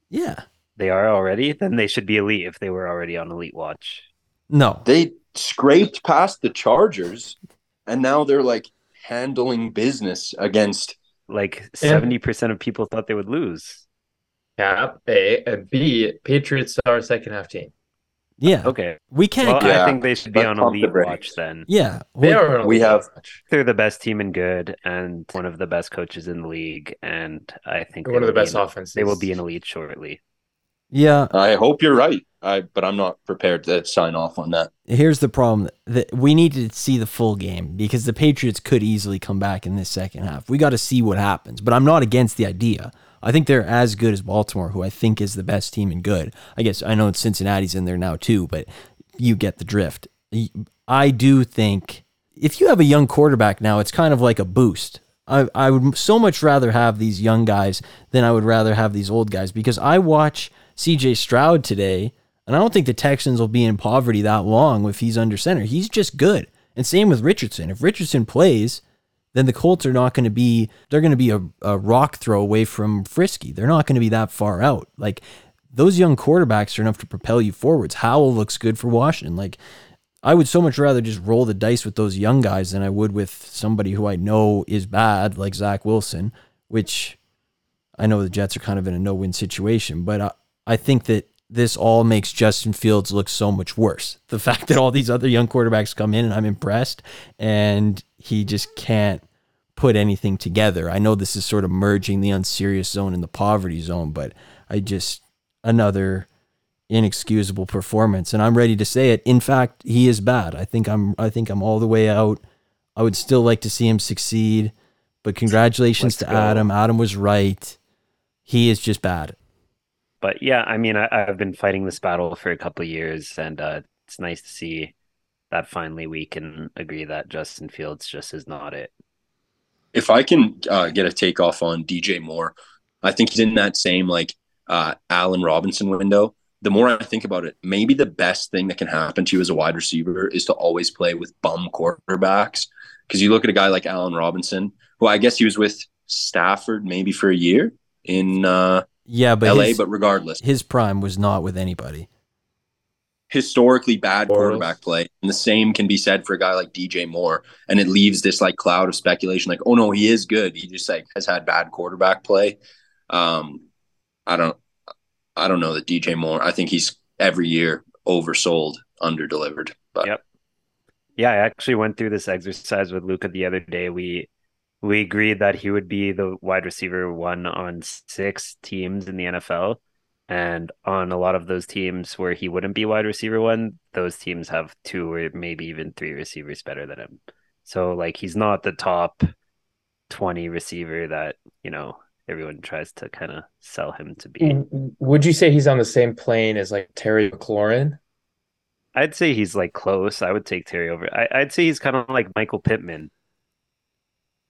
Yeah. They are already? Then they should be elite if they were already on elite watch. No. They scraped past the Chargers, and now they're like handling business against. Like Yeah. 70% of people thought they would lose. Cap A and B. Patriots are a second half team. Yeah. Okay. We can't. Well, get, Yeah. I think they should be Let's on pump the elite watch then. yeah. They are. we have- watch. They're the best team in good and one of the best coaches in the league. And I think One of the best in- offenses. They will be in elite shortly. Yeah. I hope you're right, I but I'm not prepared to sign off on that. Here's the problem that we need to see the full game because the Patriots could easily come back in this second half. We got to see what happens, but I'm not against the idea. I think they're as good as Baltimore, who I think is the best team in good. I guess I know Cincinnati's in there now too, but you get the drift. I do think if you have a young quarterback now, it's kind of like a boost. I, I would so much rather have these young guys than I would rather have these old guys because I watch CJ Stroud today, and I don't think the Texans will be in poverty that long if he's under center. He's just good. And same with Richardson. If Richardson plays, then the Colts are not going to be, they're going to be a, a rock throw away from Frisky. They're not going to be that far out. Like those young quarterbacks are enough to propel you forwards. Howell looks good for Washington. Like I would so much rather just roll the dice with those young guys than I would with somebody who I know is bad, like Zach Wilson, which I know the Jets are kind of in a no win situation, but I, think that this all makes Justin Fields look so much worse. The [LAUGHS] fact that all these other young quarterbacks come in and I'm impressed and he just can't put anything together. I know this is sort of merging the unserious zone and the poverty zone, but I just another inexcusable performance and I'm ready to say it. In fact, he is bad. I think I'm I think I'm all the way out. I would still like to see him succeed, but congratulations Let's to go. Adam. Adam was right. He is just bad. But yeah, I mean, I, I've been fighting this battle for a couple years, and uh, it's nice to see that finally we can agree that Justin Fields just is not it. if I can uh, get a takeoff on DJ Moore, I think he's in that same like uh, Allen Robinson window. The more I think about it, maybe the best thing that can happen to you as a wide receiver is to always play with bum quarterbacks. Because you look at a guy like Allen Robinson, who I guess he was with Stafford maybe for a year in uh, Yeah, but LA, his, but regardless, his prime was not with anybody. historically bad Bortles. quarterback play. And the same can be said for a guy like DJ Moore. And it leaves this like cloud of speculation like, oh no, he is good. He just like has had bad quarterback play. Um, I don't I don't know that DJ Moore. I think he's every year oversold, underdelivered. But Yep. Yeah, I actually went through this exercise with Luca the other day. We we agreed that he would be the wide receiver one on six teams in the NFL. And on a lot of those teams where he wouldn't be wide receiver one, those teams have two or maybe even three receivers better than him. So like he's not the top 20 receiver that, you know, everyone tries to kind of sell him to be. Would you say he's on the same plane as like Terry McLaurin? I'd say he's like close. I would take Terry over. I, I'd say he's kind of like Michael Pittman.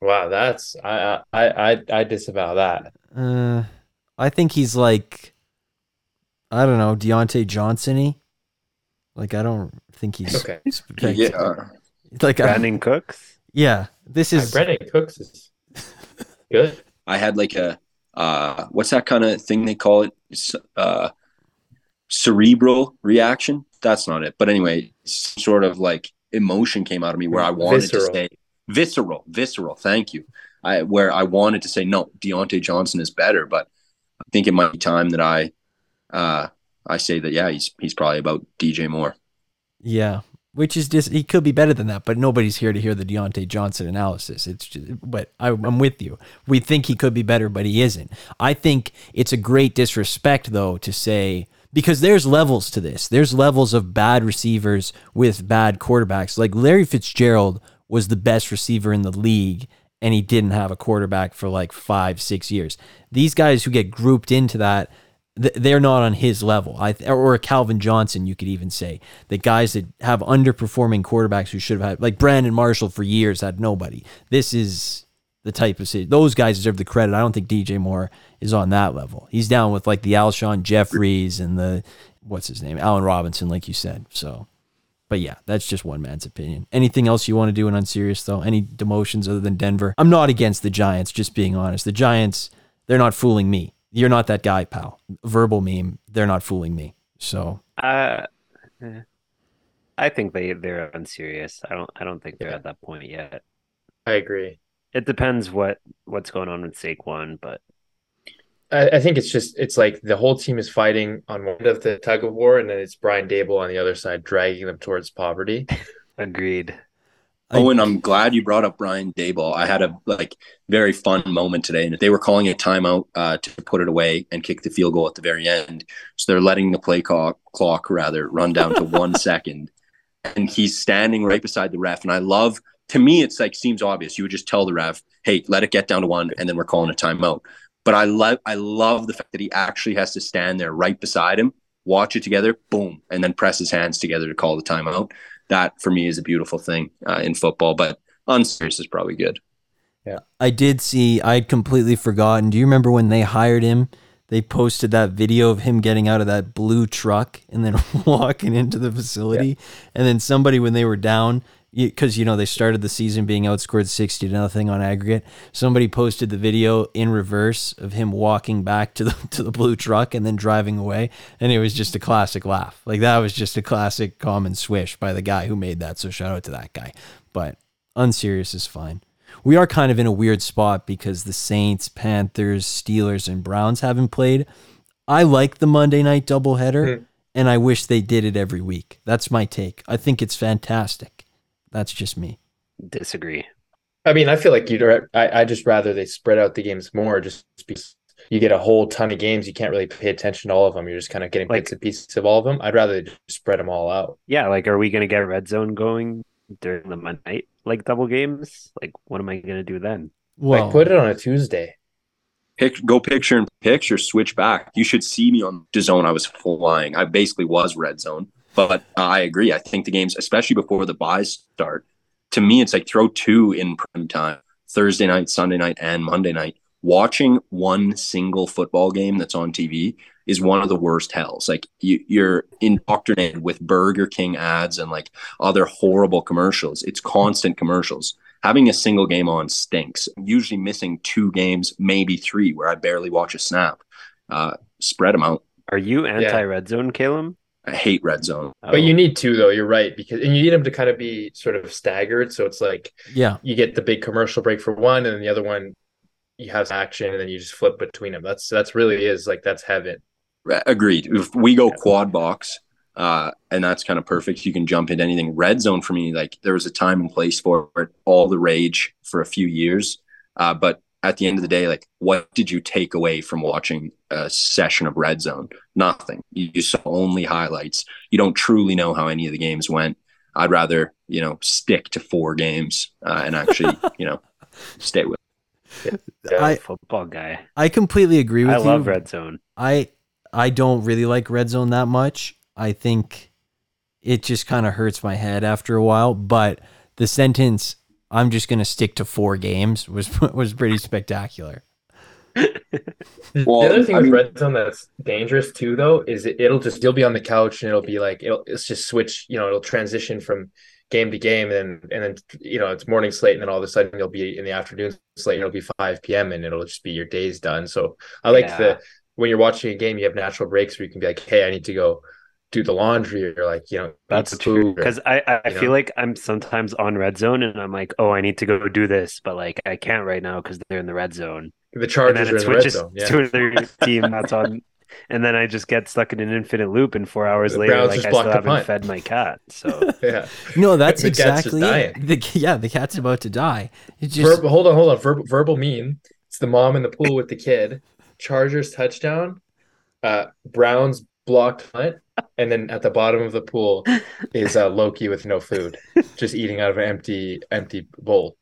Wow, that's I I I I disavow that. Uh, I think he's like, I don't know, Diontae Johnson-y. Like I don't think he's Okay. spectac- yeah, Like I, Brandin Cooks. yeah, this is Brandin Cooks is [LAUGHS] good. I had like a uh, what's that kind of thing they call it? Uh, cerebral reaction. That's not it. But anyway, sort of like emotion came out of me where I wanted Visceral. to say visceral, visceral. Thank you. I where I wanted to say no, Diontae Johnson is better, but I think it might be time that I uh, I say that yeah, he's he's probably about DJ Moore. yeah, which is just he could be better than that, but nobody's here to hear the Diontae Johnson analysis. It's just, but I, I'm with you. We think he could be better, but he isn't. I think it's a great disrespect though to say because there's levels to this. There's levels of bad receivers with bad quarterbacks. Like Larry Fitzgerald was the best receiver in the league and he didn't have a quarterback for like five, six years. These guys who get grouped into that, they're not on his level. I or a Calvin Johnson, you could even say the guys that have underperforming quarterbacks who should have had, like Brandon Marshall for years had nobody. This is the type of si- those guys deserve the credit. I don't think DJ Moore is on that level. He's down with like the Alshon Jefferys and the what's his name, Allen Robinson, like you said. So. But yeah, that's just one man's opinion. Anything else you want to do in unserious though? Any demotions other than Denver? I'm not against the Giants, just being honest. The Giants, they're not fooling me. You're not that guy, pal. Verbal meme, they're not fooling me. So Uh, eh. I think they they're unserious. I don't I don't think they're at that point yet. I agree. It depends what what's going on with Saquon, but I, I think it's just it's like the whole team is fighting on one end of the tug of war, and then it's Brian Daboll on the other side dragging them towards poverty. [LAUGHS] agreed. I- Oh, and I'm glad you brought up Brian Daboll. I had a like very fun moment today, and they were calling a timeout uh, to put it away and kick the field goal at the very end. So they're letting the play clock, clock rather run down to [LAUGHS] one second, and he's standing right beside the ref. And I love. To me, it's like seems obvious. You would just tell the ref, "Hey, let it get down to one," and then we're calling a timeout. But I love, I love the fact that he actually has to stand there right beside him, watch it together, boom, and then press his hands together to call the timeout. that for me is a beautiful thing uh, in football. But unserious is probably good. Yeah, I did see. I'd completely forgotten. Do you remember when they hired him? They posted that video of him getting out of that blue truck and then [LAUGHS] walking into the facility. And then somebody, when they were down, because you know they started the season being outscored sixty to nothing on aggregate. Somebody posted the video in reverse of him walking back to the to the blue truck and then driving away, and it was just a classic laugh. Like that was just a classic common swish by the guy who made that. So shout out to that guy. But unserious is fine we are kind of in a weird spot because the Saints, Panthers, Steelers, and Browns haven't played. I like the Monday night doubleheader, Mhm. and I wish they did it every week. That's my take. I think it's fantastic. That's just me. Disagree. I mean, I feel like you'd. I I just rather they spread out the games more, just because you get a whole ton of games. You can't really pay attention to all of them. You're just kind of getting Like- bits and pieces of all of them. I'd rather just spread them all out. Yeah, like are we gonna get red zone going during the Monday night like double games? Like what am I gonna do then? Well, like put it on a Tuesday. Pick, go picture and picture, switch back. You should see me on the zone. I was flying. I basically was red zone. But I agree. I think the games, especially before the buys start, to me, it's like throw two in prime time Thursday night, Sunday night, and Monday night. Watching one single football game that's on TV is one of the worst hells. Like you, you're indoctrinated with Burger King ads and like other horrible commercials. It's constant commercials. Having a single game on stinks. Usually missing two games, maybe three, where I barely watch a snap. Uh, spread them out. Are you anti red zone, Caleb? I hate red zone. But you need two though. You're right because and you need them to kind of be sort of staggered. So it's like yeah, you get the big commercial break for one, and then the other one you have action, and then you just flip between them. That's that's really is like that's heaven. Agreed. If we go quad box, uh, and that's kind of perfect. You can jump into anything. Red zone for me, like there was a time and place for it, all the rage for a few years. Uh, but at the end of the day, like what did you take away from watching a session of red zone? Nothing. You, you saw only highlights. You don't truly know how any of the games went. I'd rather, you know, stick to four games uh, and actually, [LAUGHS] you know, stay with. Yeah. I football guy. I completely agree with I you. love red zone. I I don't really like red zone that much. I think it just kind of hurts my head after a while. But the sentence "I'm just going to stick to four games" was [LAUGHS] was pretty spectacular. Well, the other thing I with mean- red zone that's dangerous too, though, is it, it'll just you'll be on the couch and it'll be like it'll it's just switch. You know, it'll transition from game to game, and then and then you know it's morning slate, and then all of a sudden you'll be in the afternoon slate. And it'll be five p.m. and it'll just be your day's done. So I like Yeah. the when you're watching a game, you have natural breaks where you can be like, hey, I need to go do the laundry, or like you know That's true. Because I, I you feel know? like I'm sometimes on red zone and I'm like, oh, I need to go do this, but like I can't right now because they're in the red zone. the And Chargers then are it in the red zone. Yeah. to another team that's on. [LAUGHS] And then I just get stuck in an infinite loop, and four hours The later, Browns like I still haven't punt. fed my cat. So [LAUGHS] yeah. No, that's The exactly The, yeah, the cat's about to die. Just Verbal, hold on, hold on. Verbal, verbal meme. It's the mom in the pool with the kid. Chargers touchdown. Uh, Browns blocked punt, and then at the bottom of the pool is uh, Loki with no food, just eating out of an empty, empty bowl.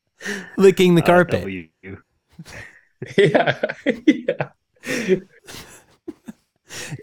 licking the uh, carpet. W. [LAUGHS] yeah, [LAUGHS] yeah.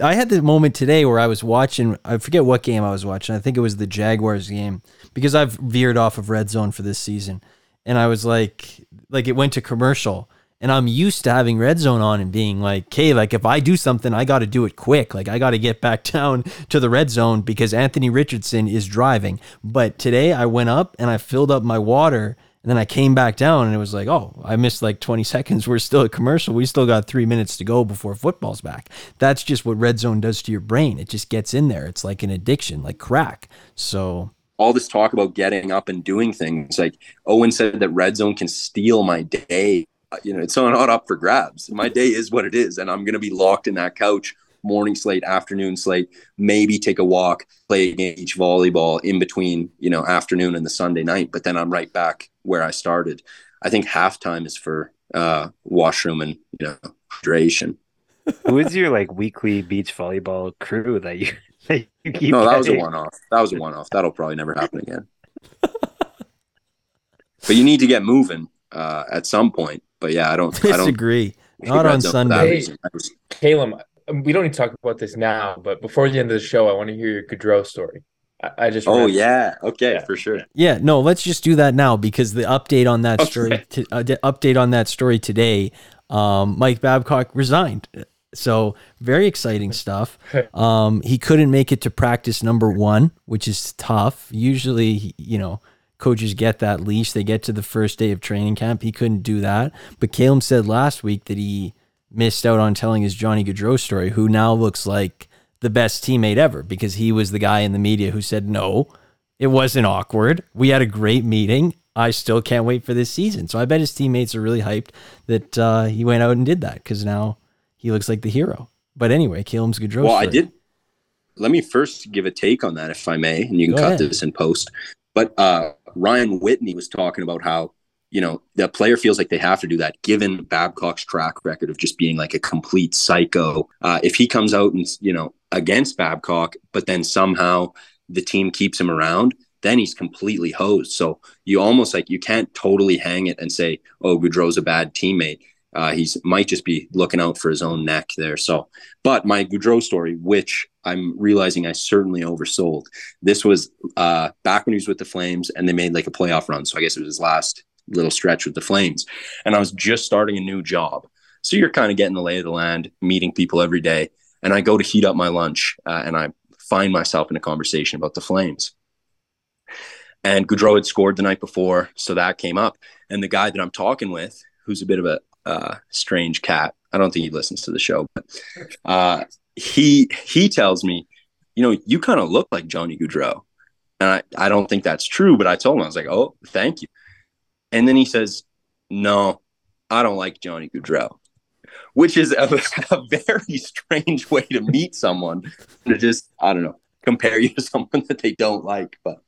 I had the moment today where I was watching, I forget what game I was watching. I think it was the Jaguars game because I've veered off of red zone for this season. And I was like, like it went to commercial. And I'm used to having red zone on and being like, okay, like if I do something, I got to do it quick. Like I got to get back [LAUGHS] down to the red zone because Anthony Richardson is driving. But today I went up and I filled up my water and then I came back down and it was like, oh, I missed like 20 [LAUGHS] seconds. We're still at commercial. We still got three minutes to go before football's back. That's just what red zone does to your brain. It just gets in there. It's like an addiction, like crack. So all this talk about getting up and doing things. Like Owen said that red zone can steal my day. Uh, You know, it's not up for grabs. My day is what it is, and I'm going to be locked in that couch. Morning slate, afternoon slate, maybe take a walk, play a game, each volleyball in between, you know, afternoon and the Sunday night. But then I'm right back where I started. I think halftime is for uh, washroom and you know hydration. Who is your like weekly beach volleyball crew that you [LAUGHS] that you keep? No, that was a one-off. That was a one-off. That'll probably never happen again. [LAUGHS] but you need to get moving uh, at some point. But yeah, I don't. [LAUGHS] I don't disagree. Not on zone for that Sunday. reason. Caleb, we don't need to talk about this now, but before the end of the show, I want to hear your Gaudreau story. I, I just Oh remember- yeah, okay, Yeah. for sure. Yeah, no, let's just do that now because the update on that Okay. story, to, uh, update on that story today, um, Mike Babcock resigned. So very exciting stuff. [LAUGHS] Um, he couldn't make it to practice number one, which is tough. Usually, you know, coaches get that leash. They get to the first day of training camp. He couldn't do that. But Caleb said last week that he missed out on telling his Johnny Gaudreau story, who now looks like the best teammate ever because he was the guy in the media who said, no, it wasn't awkward. We had a great meeting. I still can't wait for this season. So I bet his teammates are really hyped that uh, he went out and did that because now he looks like the hero. But anyway, Caleb's Gaudreau. Well, I did. Let me first give a take on that, if I may, and you can Go cut ahead. this in post. But uh, Ryan Whitney was talking about how you know the player feels like they have to do that, given Babcock's track record of just being like a complete psycho. Uh, if he comes out and you know against Babcock, but then somehow the team keeps him around, then he's completely hosed. So you almost like you can't totally hang it and say, "Oh, Gaudreau's a bad teammate." Uh, he's might just be looking out for his own neck there. So, but my Gaudreau story, which I'm realizing I certainly oversold. This was uh, back when he was with the Flames, and they made like a playoff run. So I guess it was his last little stretch with the Flames, and I was just starting a new job. So you're kind of getting the lay of the land, meeting people every day, and I go to heat up my lunch, uh, and I find myself in a conversation about the Flames. And Gaudreau had scored the night before, so that came up. And the guy that I'm talking with, who's a bit of a uh, strange cat, I don't think he listens to the show, but uh, he he tells me, you know, you kind of look like Johnny Gaudreau, and I I don't think that's true, but I told him I was like, oh, thank you. And then he says, no, I don't like Johnny Gaudreau, which is a, [LAUGHS] a very strange way to meet someone to just I don't know compare you to someone that they don't like, but.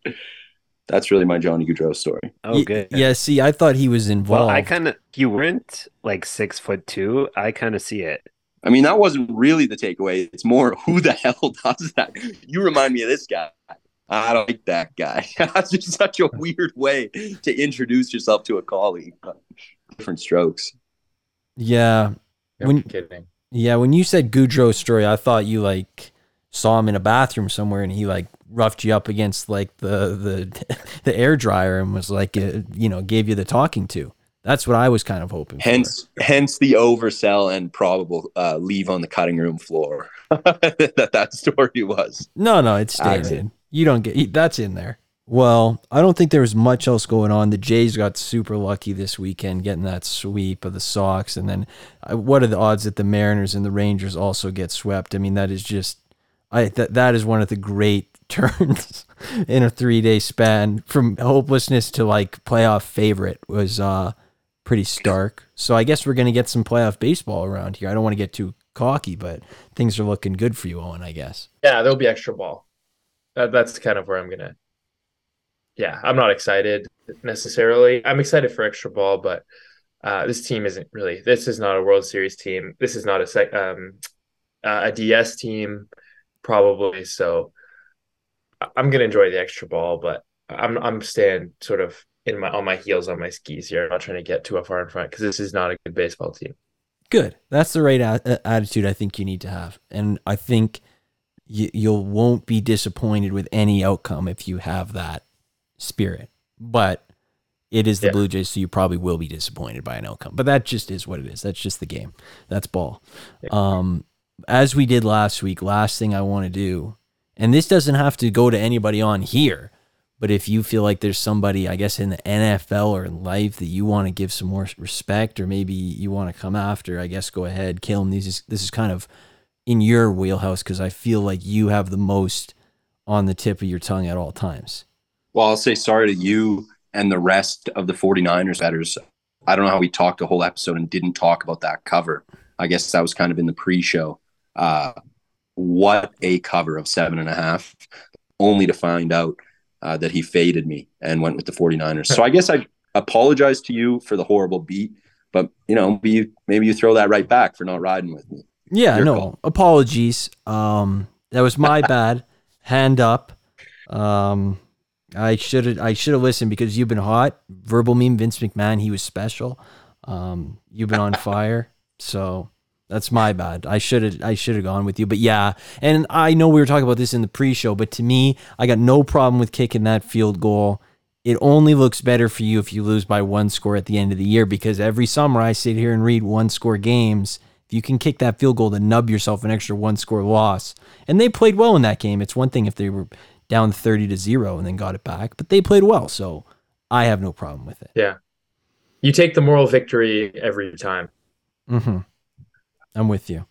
That's really my Johnny Gaudreau story. Oh, good. Yeah, see, I thought he was involved. Well, I kind of you weren't like six foot two. I kind of see it. I mean, that wasn't really the takeaway. It's more who the hell does that? You remind me of this guy. I don't like that guy. [LAUGHS] That's just such a weird way to introduce yourself to a colleague. Different strokes. yeah, I'm When- kidding. yeah. When you said Gaudreau story, I thought you like saw him in a bathroom somewhere and he like roughed you up against like the the [LAUGHS] the air dryer and was like, uh, you know, gave you the talking to. That's what I was kind of hoping. for. Hence, hence the oversell and probable uh, leave on the cutting room floor. [LAUGHS] that that story was. No, no, it's staying You don't get that's in there. Well, I don't think there was much else going on. The Jays got super lucky this weekend getting that sweep of the Sox, and then uh, what are the odds that the Mariners and the Rangers also get swept? I mean, that is just, I that that is one of the great [LAUGHS] turns in a three day span from hopelessness to like playoff favorite was uh pretty stark. So I guess we're gonna get some playoff baseball around here. I don't want to get too cocky, but things are looking good for you, Owen. I guess. Yeah, there'll be extra ball. That, that's kind of where I'm gonna. Yeah, I'm not excited necessarily. I'm excited for extra ball, but uh, this team isn't really. This is not a World Series team. This is not a sec, um, uh, a DS team, probably. So I'm gonna enjoy the extra ball, but I'm I'm staying sort of in my on my heels on my skis here. I'm not trying to get too far in front because this is not a good baseball team. Good. That's the right a- attitude I think you need to have, and I think you you won't be disappointed with any outcome if you have that spirit. But it is the Yeah. Blue Jays, so you probably will be disappointed by an outcome. But that just is what it is. That's just the game. That's ball. Um, as we did last week, last thing I want to do, and this doesn't have to go to anybody on here, but if you feel like there's somebody, I guess, in the NFL or in life that you want to give some more respect, or maybe you want to come after, I guess go ahead, Caleb. This is this is kind of in your wheelhouse because I feel like you have the most on the tip of your tongue at all times. Well, I'll say sorry to you and the rest of the 49ers betters. I don't know how we talked a whole episode and didn't talk about that cover. I guess that was kind of in the pre show. Uh, what a cover of seven and a half, only to find out uh, that he faded me and went with the 49ers. So I guess I apologize to you for the horrible beat, but you know, maybe you, maybe you throw that right back for not riding with me. Yeah, Your no call. apologies. Um, that was my bad. Hand up. Um, I should have I should have listened because you've been hot. Verbal meme Vince McMahon, he was special. Um, you've been on fire. So That's my bad. I should have I should have gone with you. But yeah, and I know we were talking about this in the pre-show, but to me, I got no problem with kicking that field goal. It only looks better for you if you lose by one score at the end of the year because every summer I sit here and read one score games. If you can kick that field goal to nub yourself an extra one score loss. And they played well in that game. It's one thing if they were down 30 to 0 and then got it back, but they played well, so I have no problem with it. Yeah. You take the moral victory every time. Mhm. I'm with you.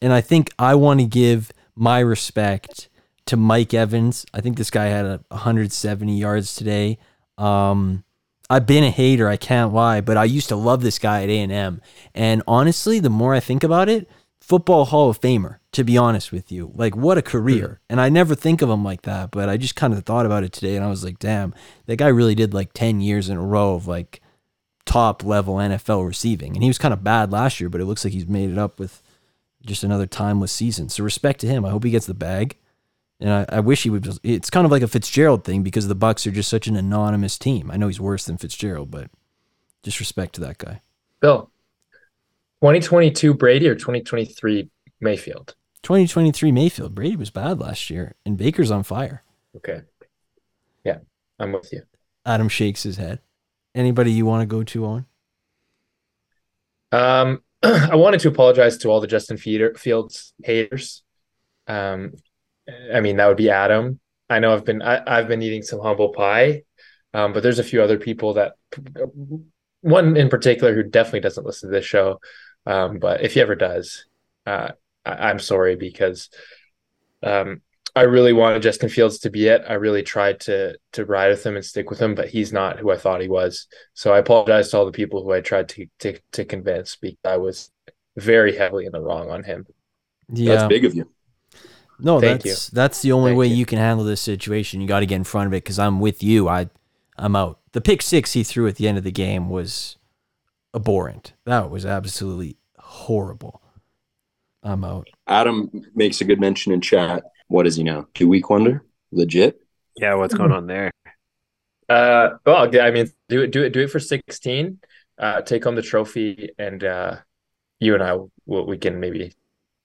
And I think I want to give my respect to Mike Evans. I think this guy had a 170 yards today. Um, I've been a hater, I can't lie, but I used to love this guy at A&M. And honestly, the more I think about it, football Hall of Famer, to be honest with you. Like what a career. And I never think of him like that, but I just kind of thought about it today and I was like, damn, that guy really did like 10 years in a row of like top level NFL receiving. And he was kind of bad last year, but it looks like he's made it up with just another timeless season. So respect to him. I hope he gets the bag. And I, I wish he would just it's kind of like a Fitzgerald thing because the Bucs are just such an anonymous team. I know he's worse than Fitzgerald, but just respect to that guy. Bill, 2022 Brady or 2023 Mayfield? 2023 Mayfield. Brady was bad last year, and Baker's on fire. Okay. Yeah, I'm with you. Adam shakes his head. Anybody you want to go to on? Um, [CLEARS THROAT] I wanted to apologize to all the Justin Fields haters. Um, I mean that would be Adam. I know I've been I, I've been eating some humble pie, um, but there's a few other people that one in particular who definitely doesn't listen to this show. Um, but if he ever does, uh, I, I'm sorry because um, I really wanted Justin Fields to be it. I really tried to to ride with him and stick with him, but he's not who I thought he was. So I apologize to all the people who I tried to to, to convince because I was very heavily in the wrong on him. Yeah. That's big of you. No, Thank that's that's the only Thank way you. you. can handle this situation. You got to get in front of it because I'm with you. I, I'm out. The pick six he threw at the end of the game was abhorrent. That was absolutely horrible. I'm out. Adam makes a good mention in chat. What is he now? Two week wonder? Legit? Yeah, what's going on there? Uh, well, I mean, do it, do it, do it for sixteen. Uh, take home the trophy, and uh, you and I, will, we can maybe.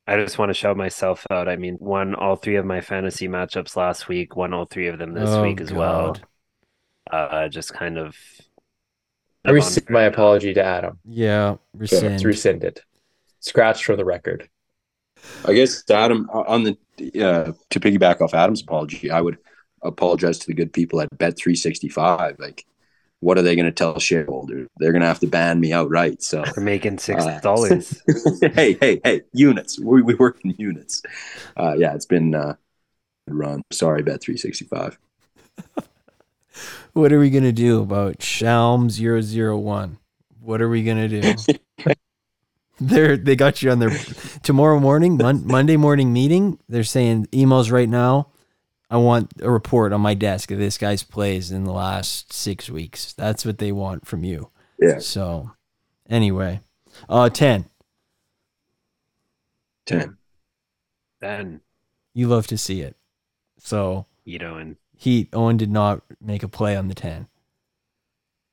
I just want to shout myself out. I mean, won all three of my fantasy matchups last week, won all three of them this Oh, week as well. Uh, just kind of. I rescind my apology to Adam. Yeah, It's rescind. rescinded. Scratch for the record. I guess Adam on the uh, to piggyback off Adam's apology, I would apologize to the good people at Bet three sixty five. Like, what are they going to tell shareholders? They're going to have to ban me outright. So, [LAUGHS] We're making six Uh, dollars. [LAUGHS] hey, hey, hey, units. We, we work in units. Uh, yeah, it's been uh, run. Sorry, Bet three sixty five. [LAUGHS] What are we gonna do about Shalm 001? What are we gonna do? They're they got you on their tomorrow morning, mon- Monday morning meeting. They're saying emails right now. I want a report on my desk of this guy's plays in the last six weeks. That's what they want from you. Yeah, So, anyway, uh, ten. ten. then You love to see it. So you know, and Heat Owen did not make a play on the ten.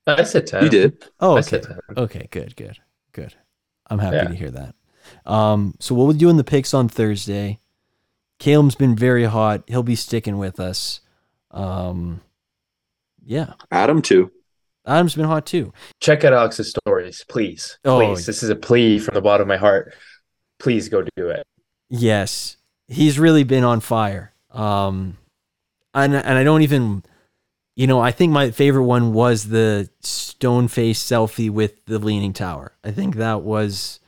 I said ten. You did. Oh, I okay. said ten. Okay, good, good, good. I'm happy Yeah. to hear that. Um, so we'll be doing the picks on Thursday. Caleb's been very hot. He'll be sticking with us. Um, yeah, Adam too. Adam's been hot too. Check out Alex's stories, please. Oh. Please. This is a plea from the bottom of my heart. Please go do it. Yes, he's really been on fire. Um, and and I don't even, you know, I think my favorite one was the stone face selfie with the leaning tower. I think that was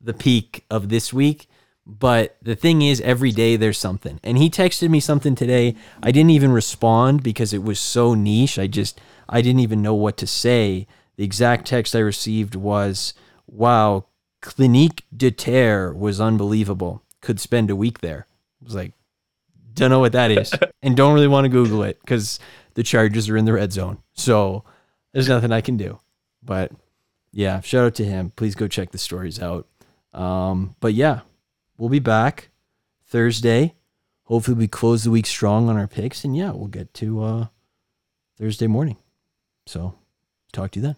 the peak of this week. But the thing is, every day there's something. And he texted me something today. I didn't even respond because it was so niche. I just, I didn't even know what to say. The exact text I received was, wow, Clinique de Terre was unbelievable. Could spend a week there. I was like, don't know what that is. [LAUGHS] and don't really want to Google it because the Chargers are in the red zone. So there's nothing I can do. But yeah, shout out to him. Please go check the stories out. Um, but yeah, we'll be back Thursday. Hopefully we close the week strong on our picks. And yeah, we'll get to uh, Thursday morning. So talk to you then.